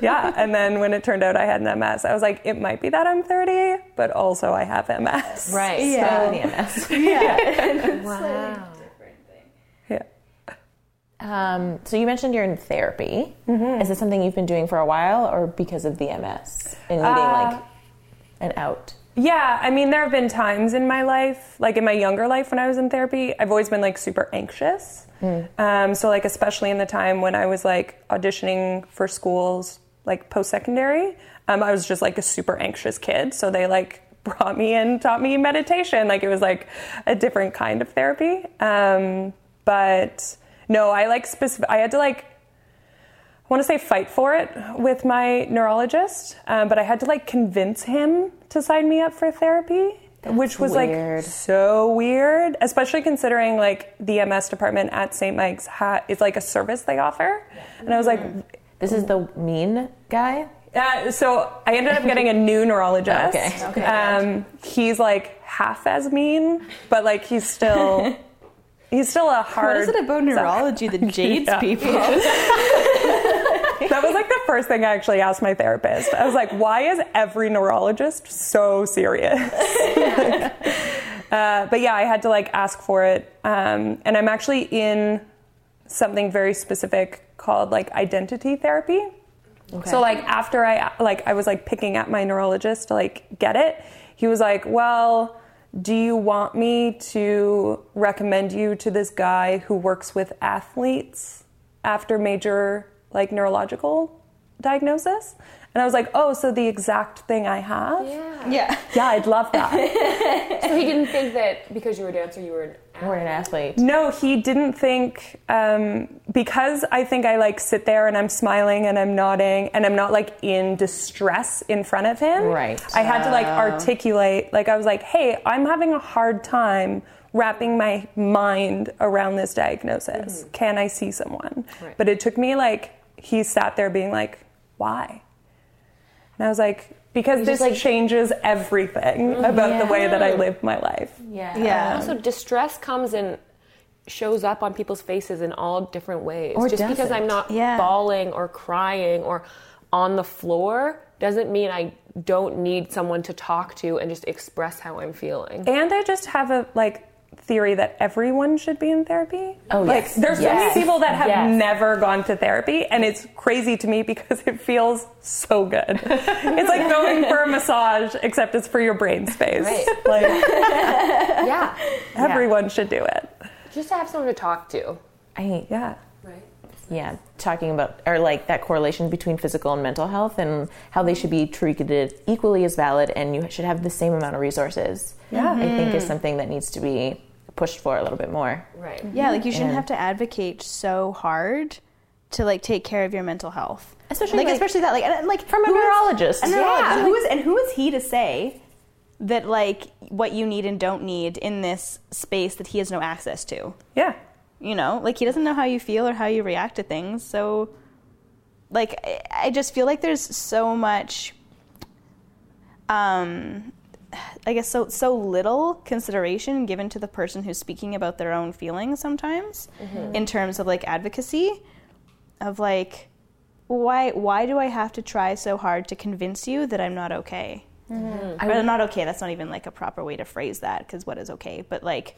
yeah. And then when it turned out I had an MS, I was like, it might be that I'm 30, but also I have MS. Right. Yeah. So many [LAUGHS] [LAUGHS] MS. Wow. Yeah. Um, so you mentioned you're in therapy. Is this something you've been doing for a while, or because of the MS and needing like an out? Yeah, I mean, there have been times in my life, like in my younger life when I was in therapy, I've always been like super anxious. Um, so, like, especially in the time when I was like auditioning for schools, like post secondary, um, I was just like a super anxious kid. So, they like [LAUGHS] brought me in, taught me meditation. Like, it was like a different kind of therapy. Um, but no, I like specific, I had to like, want to say fight for it with my neurologist, um, but I had to like convince him to sign me up for therapy, which was weird. like so weird, especially considering like the MS department at St. Mike's ha- is like a service they offer. And I was like, This is the mean guy. uh, so I ended up getting a new [LAUGHS] neurologist. Okay. Okay. Um, he's like half as mean, but like he's still. [LAUGHS] He's still a hard. What is it about neurology that [LAUGHS] jades people? That was like the first thing I actually asked my therapist. I was like, why is every neurologist so serious? uh, but yeah, I had to like ask for it. Um, and I'm actually in something very specific called like identity therapy. So like after I like I was like picking at my neurologist to like get it, he was like, "Well, Do you want me to recommend you to this guy who works with athletes after major like neurological diagnosis? And I was like, Oh, so the exact thing I have? Yeah. Yeah. Yeah, I'd love that. [LAUGHS] So he didn't think that because you were a dancer, you were an We're an athlete. No, he didn't think um, because I think I like sit there and I'm smiling and I'm nodding and I'm not like in distress in front of him. Right. I had to like articulate, like I was like, "Hey, I'm having a hard time wrapping my mind around this diagnosis. Can I see someone?" Right. But it took me like he sat there being like, "Why?" And I was like, "Because this like- changes everything mm-hmm. about the way that I live my life." Yeah. Yeah. Also, distress comes and shows up on people's faces in all different ways. Or Just because doesn't. I'm not Yeah. bawling or crying or on the floor doesn't mean I don't need someone to talk to and just express how I'm feeling. And I just have a like theory that everyone should be in therapy. Oh, like yes. there's so many people that have Yes. never gone to therapy and it's crazy to me because it feels so good. [LAUGHS] it's like going for a massage except it's for your brain space. Right. [LAUGHS] Like [LAUGHS] yeah. everyone should do it. Just to have someone to talk to. I, hate Yeah. Right. yeah, talking about or like that correlation between physical and mental health and how they should be treated equally as valid and you should have the same amount of resources. Yeah. I think is mm. something that needs to be pushed for a little bit more. Right. Yeah, like you shouldn't And- have to advocate so hard to like take care of your mental health. Especially, like, like- especially that like and, like From a who is- neurologist. a neurologist. Yeah. Who is and who is he to say that like what you need and don't need in this space that he has no access to? Yeah. You know, like he doesn't know how you feel or how you react to things. So, like, I- I just feel like there's so much, um, [SIGHS] I guess so so little consideration given to the person who's speaking about their own feelings sometimes, mm-hmm. in terms of like advocacy, of like, why why do I have to try so hard to convince you that I'm not okay? Mm-hmm. Or not okay. That's not even like a proper way to phrase that because what is okay? But like,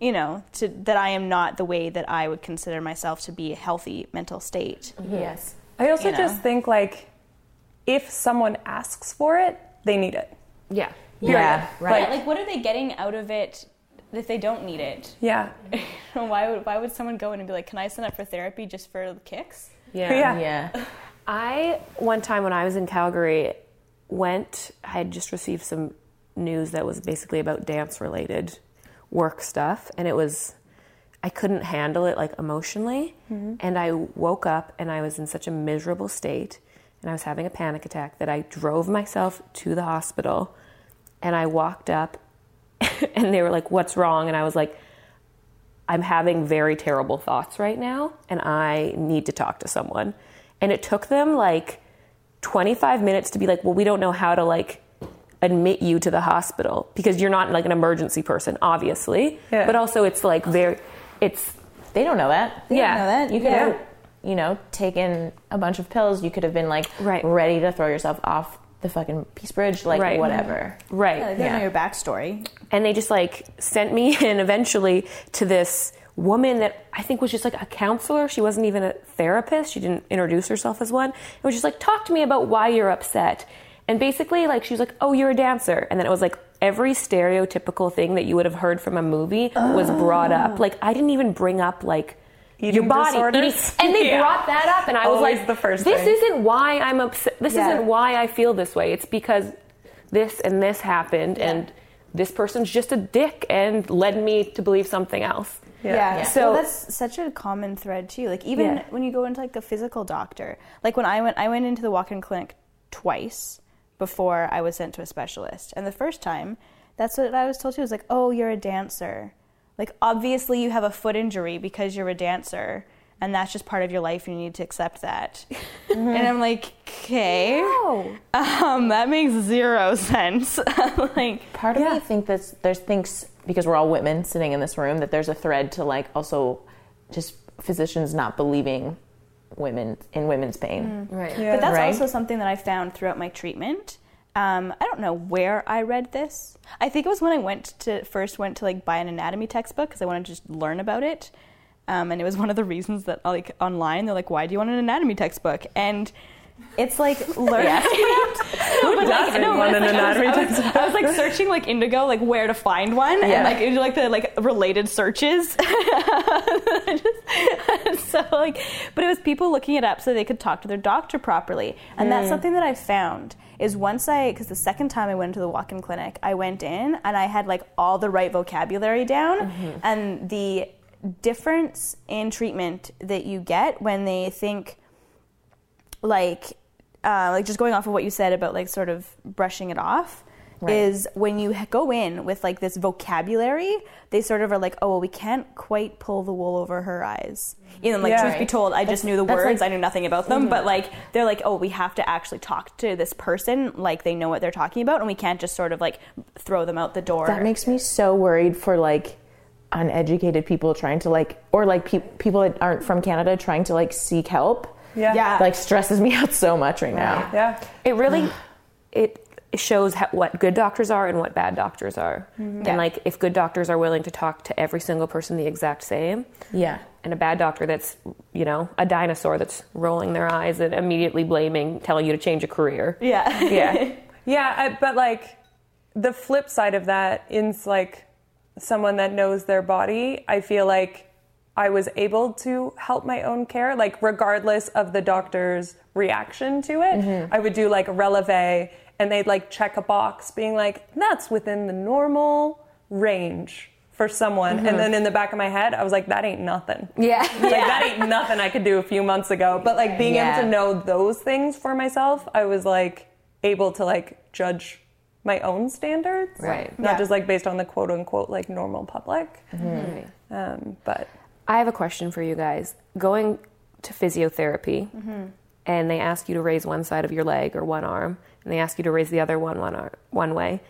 you know, to, that I am not the way that I would consider myself to be a healthy mental state. Mm-hmm. Yes. I also You know. just think like if someone asks for it, they need it. Yeah. Yeah. Right. Like, what are they getting out of it if they don't need it? Yeah. [LAUGHS] why would why would someone go in and be like, "Can I sign up for therapy just for kicks?" Yeah. Yeah. Yeah. [LAUGHS] I one time when I was in Calgary went I had just received some news that was basically about dance related work stuff and it was I couldn't handle it like emotionally mm-hmm. and I woke up and I was in such a miserable state and I was having a panic attack that I drove myself to the hospital and I walked up [LAUGHS] and they were like what's wrong and I was like I'm having very terrible thoughts right now and I need to talk to someone. And it took them like 25 minutes to be like, well, we don't know how to like admit you to the hospital because you're not like an emergency person, obviously. Yeah. But also it's like very, it's, They don't know that. They Yeah. don't know that. You could Yeah. have, you know, taken a bunch of pills. You could have been like Right. ready to throw yourself off the fucking Peace Bridge, like Right. whatever. right. Yeah, they don't know your backstory. and they just like sent me [LAUGHS] in eventually to this woman that I think was just like a counselor. She wasn't even a therapist. She didn't introduce herself as one. It was just like, talk to me about why you're upset. And basically, like, she was like, oh, you're a dancer. And then it was like every stereotypical thing that you would have heard from a movie was brought up. Oh. Like, I didn't even bring up, like, Eating your body. disorders? eating- and they Yeah. brought that up. And I was Always like, the first this thing. isn't why I'm upset. This Yeah. isn't why I feel this way. It's because this and this happened. And this person's just a dick and led me to believe something else. Yeah. Yeah. So So- that's such a common thread too. Like even Yeah. when you go into like a physical doctor, like when I went, I went into the walk-in clinic twice before I was sent to a specialist. And the first time, that's what I was told too. Was like, oh, you're a dancer. Like obviously you have a foot injury because you're a dancer. And that's just part of your life. and You need to accept that. [LAUGHS] And I'm like, okay, um, that makes zero sense. [LAUGHS] like, Part of me think that there's thinks because we're all women sitting in this room that there's a thread to like also just physicians not believing women in women's pain. Right. Yeah. But that's Right. also something that I found throughout my treatment. Um, I don't know where I read this. I think it was when I went to first went to like buy an anatomy textbook because I wanted to just learn about it. Um, and it was [LAUGHS] one of the reasons that like online they're like, "Why do you want an anatomy textbook?" And it's like [LAUGHS] learning. [LAUGHS] Who doesn't no, want an like, I, anatomy was, I, was. I was like searching like Indigo, like where to find one, and Yeah. like into like the like related searches. so like, but it was people looking it up so they could talk to their doctor properly, and that's something that I found is once I because the second time I went to the walk-in clinic, I went in and I had like all the right vocabulary down, and the difference in treatment that you get when they think like uh, like just going off of what you said about like sort of brushing it off is when you go in with like this vocabulary they sort of are like oh well we can't quite pull the wool over her eyes you know like Yeah. truth be told i just knew the words like- i knew nothing about them mm-hmm. but like they're like oh we have to actually talk to this person like they know what they're talking about and we can't just sort of like throw them out the door That makes me so worried for like uneducated people trying to like, or like pe- people that aren't from Canada trying to like seek help. Yeah. Yeah. Like stresses me out so much right now. Yeah. It really it shows how, what good doctors are and what bad doctors are. Mm-hmm. Yeah. And like if good doctors are willing to talk to every single person the exact same, Yeah. and a bad doctor that's you know a dinosaur that's rolling their eyes and immediately blaming, telling you to change a career. yeah [LAUGHS] Yeah. [LAUGHS] Yeah, I, but like the flip side of that is like someone that knows their body. I feel like I was able to help my own care, like regardless of the doctor's reaction to it. Mm-hmm. I would do like releve, and they'd like check a box, being like, "That's within the normal range." For someone, and mm-hmm. then in the back of my head, I was like, "That ain't nothing." Yeah. Like [LAUGHS] that ain't nothing I could do a few months ago. But like being Yeah. able to know those things for myself, I was like able to like judge my own standards. Right. Not Yeah. just like based on the quote unquote like normal public. Mm-hmm. Right. Um, but I have a question for you guys. Going to physiotherapy, mm-hmm. and they ask you to raise one side of your leg or one arm, and they ask you to raise the other one one ar- one way.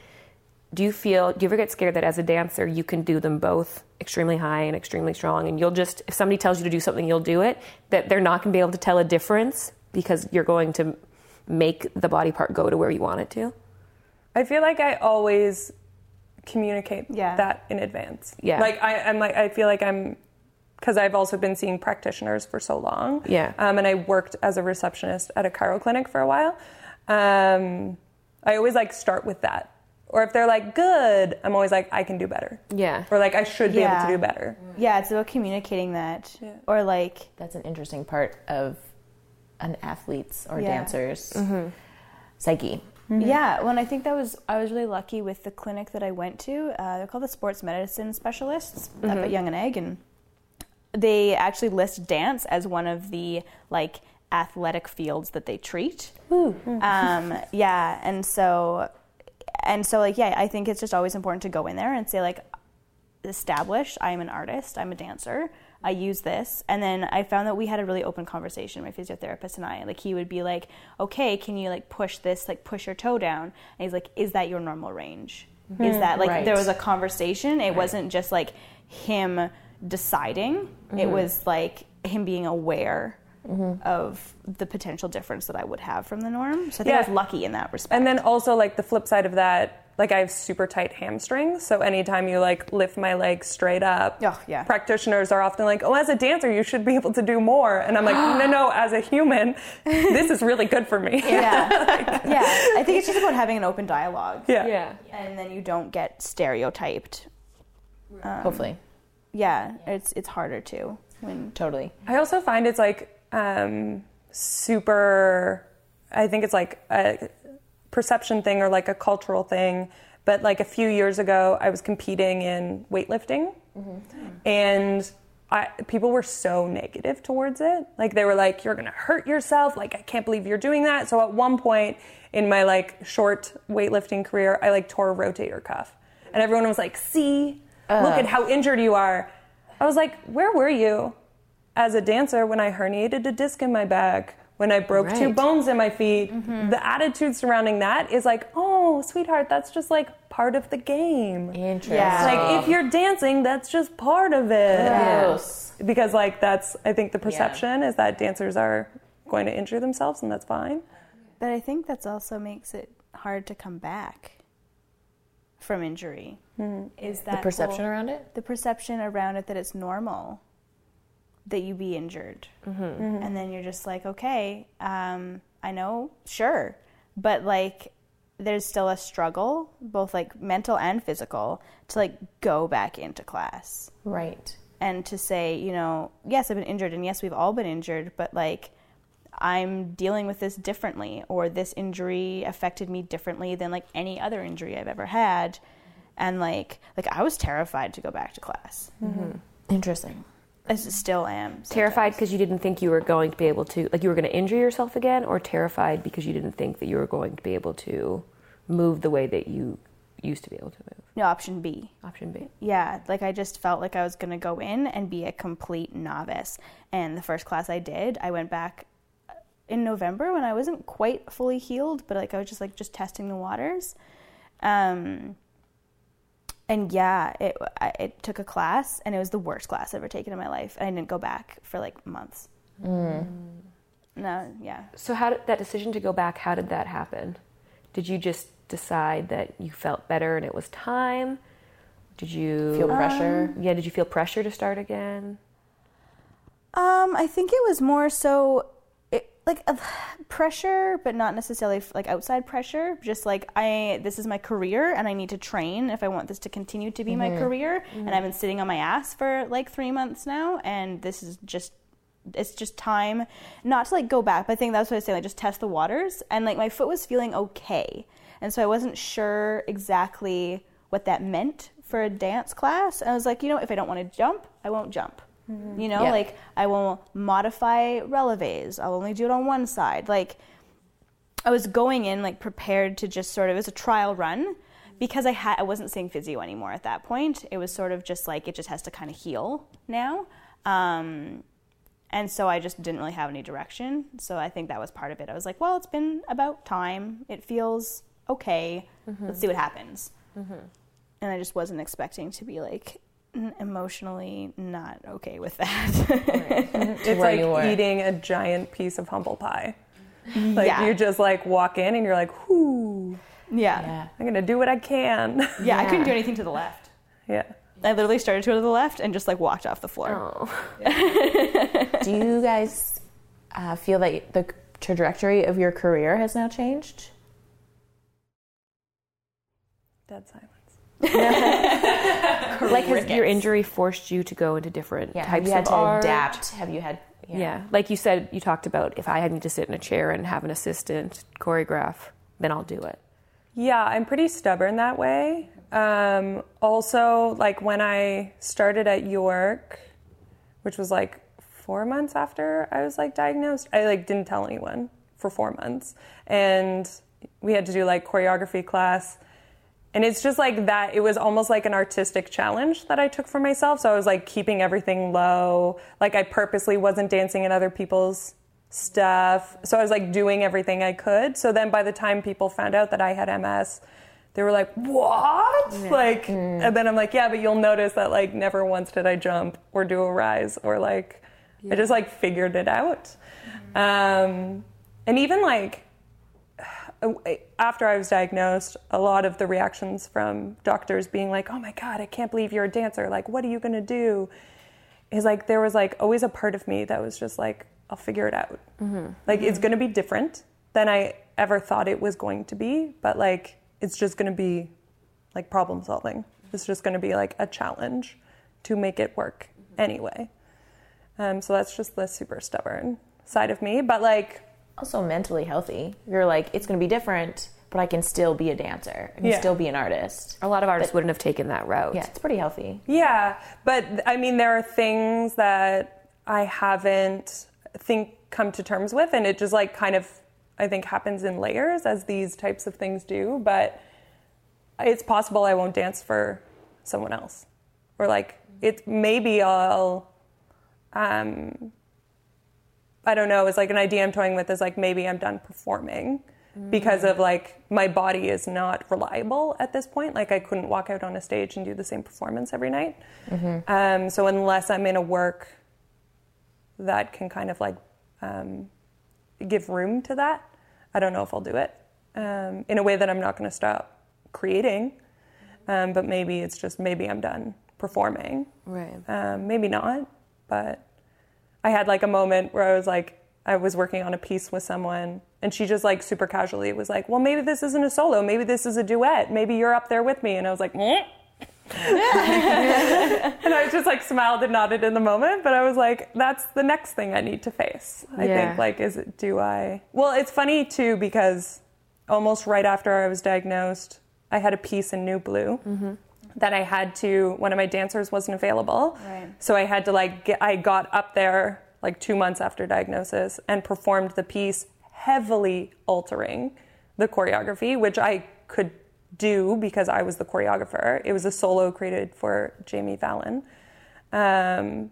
Do you feel? Do you ever get scared that as a dancer you can do them both extremely high and extremely strong, and you'll just if somebody tells you to do something, you'll do it. That they're not going to be able to tell a difference because you're going to make the body part go to where you want it to. I feel like I always communicate Yeah. that in advance. Yeah. Like I, I'm like I feel like I'm because I've also been seeing practitioners for so long. Yeah. Um, and I worked as a receptionist at a chiro clinic for a while. Um, I always like start with that. Or if they're like good, I'm always like I can do better. Yeah. Or like I should be Yeah. able to do better. yeah it's about communicating that Yeah. or like That's an interesting part of an athlete's or Yeah. dancer's psyche. Yeah, well, and I think that was I was really lucky with the clinic that I went to. Uh, they're called the sports medicine specialists up at Yonge and Eg, and they actually list dance as one of the like athletic fields that they treat. Um, yeah, and so and so like yeah, I think it's just always important to go in there and say like establish I'm an artist, I'm a dancer. I use this. And then I found that we had a really open conversation, my physiotherapist and I. Like he would be like, Okay, can you like push this, like push your toe down? And he's like, Is that your normal range? Is that like Right. there was a conversation? It wasn't just like him deciding. It was like him being aware Mm-hmm. of the potential difference that I would have from the norm. So I think I was lucky in that respect. And then also like the flip side of that, like I have super tight hamstrings, so anytime you like lift my leg straight up, Oh, yeah. practitioners are often like, "Oh, as a dancer, you should be able to do more," and I'm like, [GASPS] "No, no, as a human, this is really good for me." yeah. [LAUGHS] yeah. I think it's just about having an open dialogue. yeah. Yeah. and then you don't get stereotyped. Hopefully. Um, yeah, it's it's harder to when Totally. I also find it's like um, super. I think it's like a perception thing or like a cultural thing. But like a few years ago, I was competing in weightlifting, and I, people were so negative towards it. Like they were like, "You're gonna hurt yourself." Like I can't believe you're doing that. So at one point in my like short weightlifting career, I like tore a rotator cuff, and everyone was like, "See, look at how injured you are." I was like, "Where were you?" As a dancer when I herniated a disc in my back, when I broke two bones in my feet, mm-hmm. the attitude surrounding that is like, oh, sweetheart, that's just like part of the game. Interesting. Yeah. Like if you're dancing, that's just part of it. Gross. Because like that's I think the perception is that dancers are going to injure themselves and that's fine. But I think that's also makes it hard to come back from injury. Hmm. Is that The perception whole- around it? the perception around it that it's normal that you be injured, mm-hmm. Mm-hmm. and then you're just like, okay, um, I know, sure, but like there's still a struggle, both like mental and physical, to like go back into class. Right. and to say, you know, yes, I've been injured, and yes, we've all been injured, but like I'm dealing with this differently, or this injury affected me differently than like any other injury I've ever had, and like like I was terrified to go back to class. Mm-hmm. Interesting. I still am Terrified because you didn't think you were going to be able to, like you were going to injure yourself again, or terrified because you didn't think that you were going to be able to move the way that you used to be able to move? No option B. Option B. Yeah, like I just felt like I was going to go in and be a complete novice. And the first class I did, I went back uh, in November when I wasn't quite fully healed, but like I was just like just testing the waters. Um, and yeah, it I, it took a class, and it was the worst class I've ever taken in my life, and I didn't go back for like months. No, yeah. So how did that decision to go back? How did that happen? Did you just decide that you felt better and it was time? Did you Feel pressure. Yeah. Did you feel pressure to start again? Um, I think it was more so it, like uh, pressure, but not necessarily like outside pressure. Just like I, this is my career, and I need to train if I want this to continue to be my career. And I've been sitting on my ass for like three months now, and this is just. It's just time, not to like go back, but I think that's what I was saying, like just test the waters. And like my foot was feeling okay, and so I wasn't sure exactly what that meant for a dance class. And I was like, you know, if I don't want to jump, I won't jump. You know, Yeah. like I will modify releves. I'll only do it on one side. Like I was going in like prepared to just sort of it was a trial run because I had I wasn't seeing physio anymore at that point. It was sort of just like it just has to kind of heal now. Um, and so I just didn't really have any direction. So I think that was part of it. I was like, well, it's been about time. It feels okay. Let's see what happens. And I just wasn't expecting to be like emotionally not okay with that. [LAUGHS] It's like eating a giant piece of humble pie. Like Yeah. you just like walk in and you're like, whoo, yeah. Yeah. I'm gonna do what I can. Yeah, I couldn't do anything to the left. yeah. I literally started to go to the left and just like walked off the floor. Oh. [LAUGHS] Do you guys uh, feel that the trajectory of your career has now changed? Dead silence. [LAUGHS] like has your injury forced you to go into different Yeah. Types you had of to art? adapt? Have you had? Yeah. Like you said, you talked about if I had need to sit in a chair and have an assistant choreograph, then I'll do it. Yeah, I'm pretty stubborn that way. Um, also, like when I started at York, which was like four months after I was like diagnosed, I like didn't tell anyone for four months, and we had to do like choreography class. And it's just like that. It was almost like an artistic challenge that I took for myself. So I was like keeping everything low. Like I purposely wasn't dancing in other people's stuff. So I was like doing everything I could. So then by the time people found out that I had MS, they were like, "What?" Like, and then I'm like, "Yeah, but you'll notice that like never once did I jump or do a rise or like I just like figured it out." Um, and even like after I was diagnosed, a lot of the reactions from doctors being like, "Oh my god, I can't believe you're a dancer. Like, what are you going to do?" is like there was like always a part of me that was just like, "I'll figure it out." Mm-hmm. Like it's mm-hmm. going to be different than I ever thought it was going to be, but like it's just going to be like problem solving. It's just going to be like a challenge to make it work mm-hmm. anyway. Um, so that's just the super stubborn side of me, but like Also mentally healthy. You're like, it's going to be different, but I can still be a dancer. I can Yeah. still be an artist. A lot of artists wouldn't have taken that route. Yeah, it's pretty healthy. Yeah, but I mean, there are things that I haven't think come to terms with, and it just like kind of I think happens in layers as these types of things do. But it's possible I won't dance for someone else, or like it maybe I'll. Um, I don't know. It's like an idea I'm toying with is like maybe I'm done performing because of like my body is not reliable at this point. Like I couldn't walk out on a stage and do the same performance every night. Um, so unless I'm in a work that can kind of like um, give room to that, I don't know if I'll do it um, in a way that I'm not going to stop creating. Um, but maybe it's just maybe I'm done performing. Right. Um, maybe not, but I had like a moment where I was like, I was working on a piece with someone And she just like super casually was like, well, maybe this isn't a solo. Maybe this is a duet. Maybe you're up there with me. And I was like, "Meh." Hmm? [LAUGHS] and I just like smiled and nodded in the moment. But I was like, that's the next thing I need to face. I Yeah. think like, is it, do I? Well, it's funny too because almost right after I was diagnosed, I had a piece in New Blue mm-hmm. That I had to. One of my dancers wasn't available, Right. so I had to like get. I got up there like two months after diagnosis and performed the piece, heavily altering the choreography, which I could do because I was the choreographer. It was a solo created for Jamie Fallon. Um,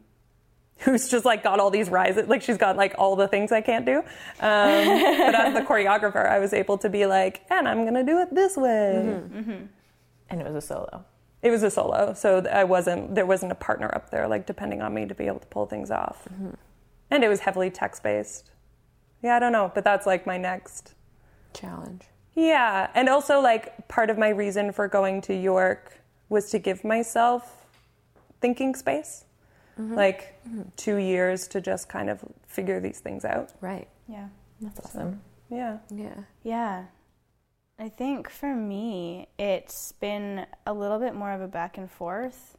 who's just like got all these rises like she's got like all the things i can't do um, but as the choreographer i was able to be like and i'm gonna do it this way And it was a solo. It was a solo so i wasn't there wasn't a partner up there like depending on me to be able to pull things off mm-hmm. and it was heavily text based yeah i don't know but that's like my next Challenge. yeah, and also like part of my reason for going to York was to give myself thinking space. Mm-hmm. Like mm-hmm. 2 years to just kind of figure these things out. Right. Yeah. That's awesome. Yeah. Yeah. Yeah. I think for me, it's been a little bit more of a back and forth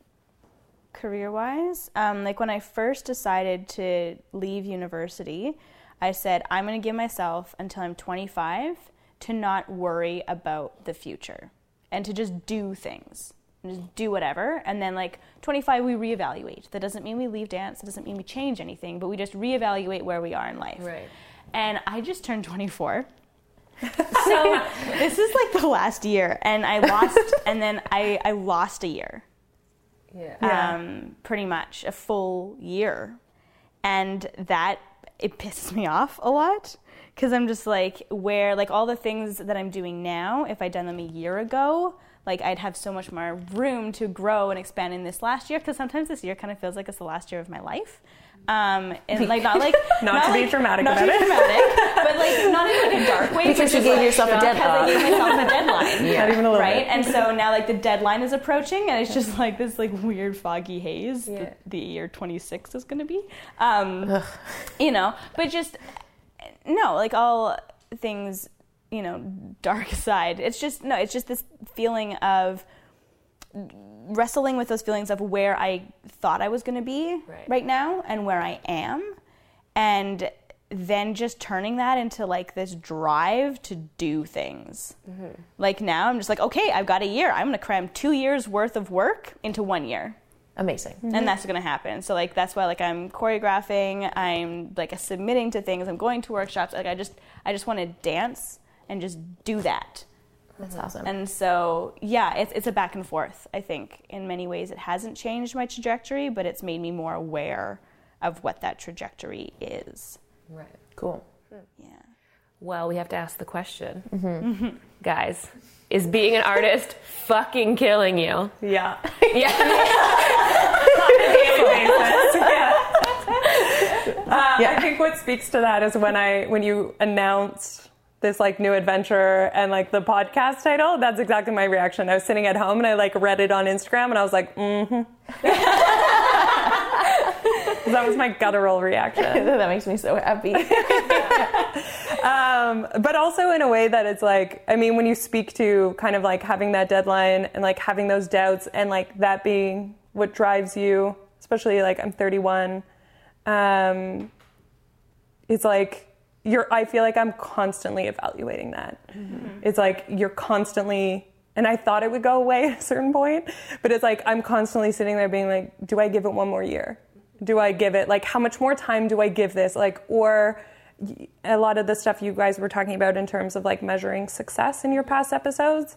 career wise. Um, like when I first decided to leave university, I said, I'm going to give myself until I'm 25 to not worry about the future and to just do things. and Just do whatever, and then like 25, we reevaluate. That doesn't mean we leave dance. It doesn't mean we change anything, but we just reevaluate where we are in life. Right. And I just turned 24, so this is like the last year and i lost [LAUGHS] and then i i lost a year Yeah. Yeah. um pretty much a full year and that it pisses me off a lot because i'm just like where like all the things that i'm doing now if i'd done them a year ago like i'd have so much more room to grow and expand in this last year because sometimes this year kind of feels like it's the last year of my life um and like not [LAUGHS] like Not to be dramatic not about to be it. dramatic, but like not in like a dark way. Because you gave like, yourself a because I deadline. gave myself a deadline. [LAUGHS] Not even a little right? bit. And so now like the deadline is approaching, and it's just like this like weird foggy haze Yeah. that the year 26 is going to be. Um, you know, but just no, like all things, you know, dark [LAUGHS] side. It's just no, it's just this feeling of wrestling with those feelings of where I thought I was going to be Right. now and where I am, and then just turning that into like this drive to do things. Mm-hmm. Like now, I'm just like, okay, I've got a year. I'm going to cram two years worth of work into one year Amazing. Mm-hmm. and that's going to happen. So like that's why like I'm choreographing, I'm like submitting to things, I'm going to workshops. Like I just I just want to dance and just do that. That's awesome. And so yeah, it's it's a back and forth. I think in many ways it hasn't changed my trajectory, but it's made me more aware of what that trajectory is. Right. cool. Yeah. Well, we have to ask the question, [LAUGHS] guys. Is being an artist fucking killing you? Yeah. Yeah. [LAUGHS] [LAUGHS] Uh, I think what speaks to that is when I when you announced this like new adventure and like the podcast title. That's exactly my reaction. I was sitting at home and I like read it on Instagram and I was like, mm-hmm. [LAUGHS] that was my guttural reaction. [LAUGHS] that makes me so happy. [LAUGHS] um, but also in a way that it's like i mean when you speak to kind of like having that deadline and like having those doubts and like that being what drives you especially like i'm 31 um, it's like you're i feel like i'm constantly evaluating that. Mm-hmm. It's like you're constantly and i thought it would go away [LAUGHS] at a certain point but it's like i'm constantly sitting there being like do i give it one more year? Do i give it like how much more time do i give this? Like or a lot of the stuff you guys were talking about in terms of like measuring success in your past episodes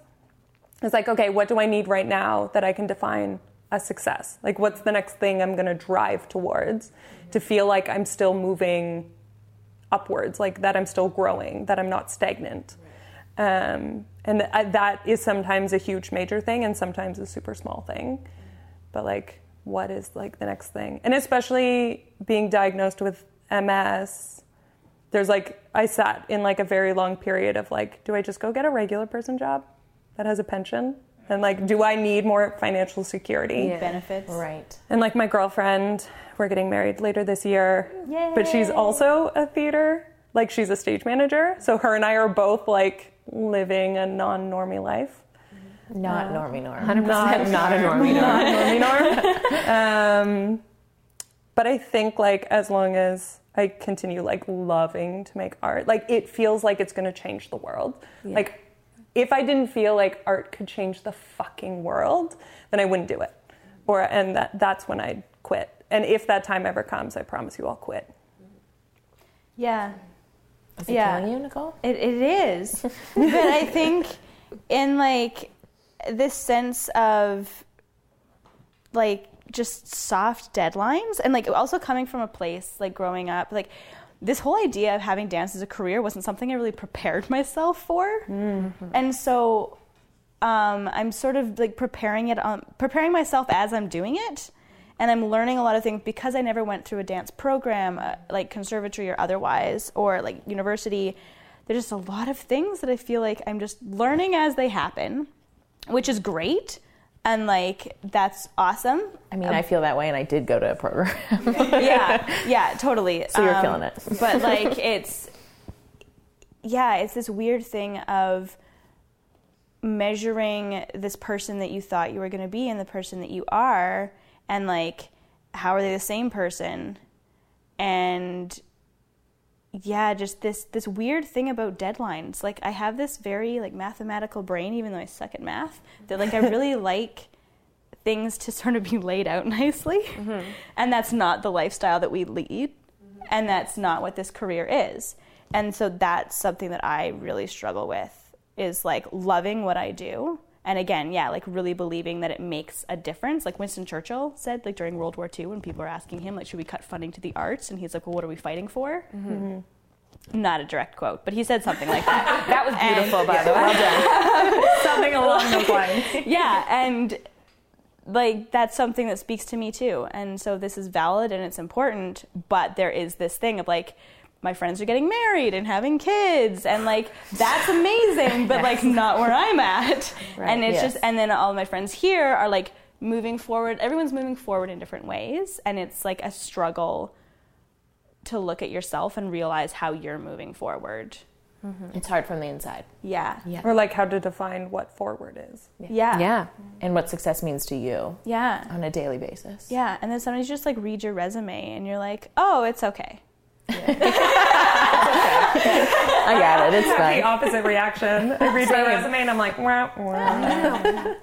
it's like okay what do i need right now that i can define a success? Like what's the next thing i'm going to drive towards to feel like i'm still moving upwards like that i'm still growing that i'm not stagnant. Um, and th- that is sometimes a huge major thing and sometimes a super small thing. But like what is like the next thing? And especially being diagnosed with ms there's like i sat in like a very long period of like do i just go get a regular person job that has a pension and like do i need more financial security Yeah. Benefits. right. and like my girlfriend we're getting married later this year Yay. but she's also a theater like she's a stage manager. So her and I are both like living a non-normie life. Not normie norm. 100% not, a normie. Not normie norm. [LAUGHS] um, but I think like as long as I continue like loving to make art, like it feels like it's going to change the world. Like if I didn't feel like art could change the fucking world, then I wouldn't do it. Or and that that's when I'd quit. And if that time ever comes, I promise you I'll quit. Yeah. Is it Yeah. killing you, Nicole? It, it is. [LAUGHS] but I think in like this sense of like just soft deadlines and like also coming from a place like growing up, like this whole idea of having dance as a career wasn't something I really prepared [LAUGHS] myself for. And so um, I'm sort of like preparing it on preparing myself as I'm doing it. And I'm learning a lot of things because I never went through a dance program, uh, like conservatory or otherwise, or like university. There's just a lot of things that I feel like I'm just learning as they happen, which is great. And like, that's awesome. I mean, I feel that way, and I did go to a program. [LAUGHS] yeah, yeah, totally. [LAUGHS] So you're Um, killing it. [LAUGHS] but like, it's yeah, it's this weird thing of measuring this person that you thought you were going to be and the person that you are, and like, how are they the same person? And yeah, just this this weird thing about deadlines. Like I have this very like mathematical brain, even though I suck at math. That like I [LAUGHS] really like things to sort of be laid out [LAUGHS] nicely, mm-hmm. and that's not the lifestyle that we lead, mm-hmm. and that's not what this career is. And so that's something that I really struggle with is like loving what I do. And again, yeah, like really believing that it makes a difference. Like Winston Churchill said, like during World War II, when people were asking him, like, should we cut funding to the arts? And he's like, well, what are we fighting for? Mm-hmm. Not a direct quote, but he said something like that. [LAUGHS] That was beautiful, by the way. [LAUGHS] Something along those lines. yeah, and like that's something that speaks to me too. And so this is valid and it's important, but there is this thing of like my friends are getting married and having kids and like that's amazing, but like not where I'm at. and it's yes. just and then all of my friends here are like moving forward. Everyone's moving forward in different ways and it's like a struggle to look at yourself and realize how you're moving forward. Mm-hmm. It's hard from the inside, Yeah. Yeah. Or like how to define what forward is. Yeah. Yeah. and what success means to you Yeah. on a daily basis. Yeah, and then sometimes you just like read your resume and you're like, oh, it's okay. [LAUGHS] I got it. It's fine. The opposite reaction. [LAUGHS] I read my resume and I'm like, wah, wah.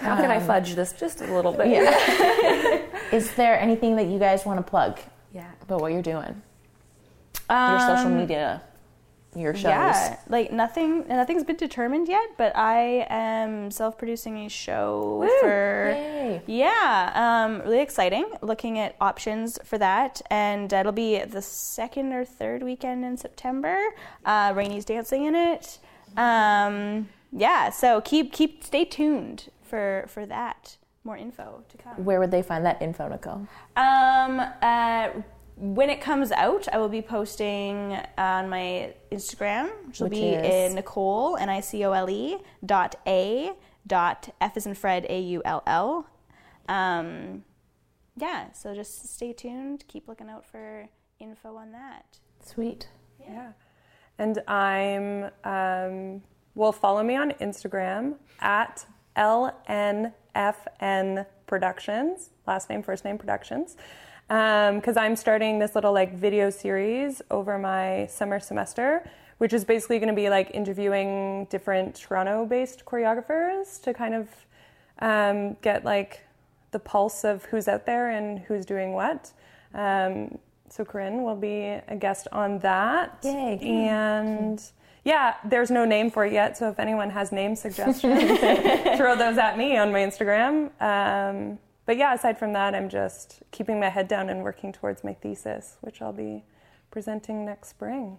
How can I fudge this just a little bit? [LAUGHS] Is there anything that you guys want to plug Yeah. about what you're doing? Your social Um, media, your shows. Yeah, like nothing, nothing's been determined yet, but I am self-producing a show for. Yay. Yeah, um, really exciting. Looking at options for that, and it'll be the second or third weekend in September. Uh, Rainy's dancing in it. Um, yeah, so keep keep stay tuned for for that. More info to come. Where would they find that info, Nicole? Um, uh, when it comes out, I will be posting on my Instagram, which will be is? in Nicole N I C O L E dot A dot F is in Fred A U L L. Um, yeah, so just stay tuned. Keep looking out for info on that. Sweet. Yeah. And I'm, um, well, follow me on Instagram at LNFN Productions, last name, first name Productions. Because I'm starting this little like video series over my summer semester, which is basically going to be like interviewing different Toronto based choreographers to kind of um, get like the pulse of who's out there and who's doing what. Um, so Corinne will be a guest on that. Yay. And yeah, there's no name for it yet. So if anyone has name suggestions, [LAUGHS] throw those at me on my Instagram. But yeah, aside from that, I'm just keeping my head down and working towards my thesis, which I'll be presenting next spring.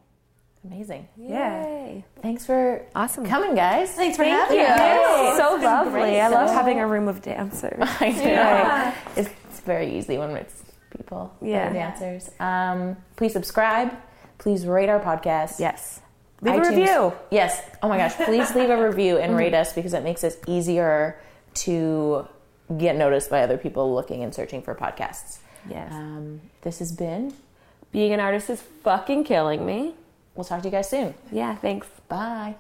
Amazing. Yeah. Thanks for Awesome. coming, guys. Thanks for having Yes, us. so lovely. I love So- having a room of dancers. [LAUGHS] I know. It's, it's very easy when it's people, Yeah. are dancers. Um, please subscribe. Please rate our podcast. Yes. Leave a review. Yes. Oh my gosh. Please leave a review and [LAUGHS] rate us because it makes us easier to get noticed by other people looking and searching for podcasts. Yes. Um, this has been Being an artist is fucking killing me. We'll talk to you guys soon. Yeah, thanks. Bye.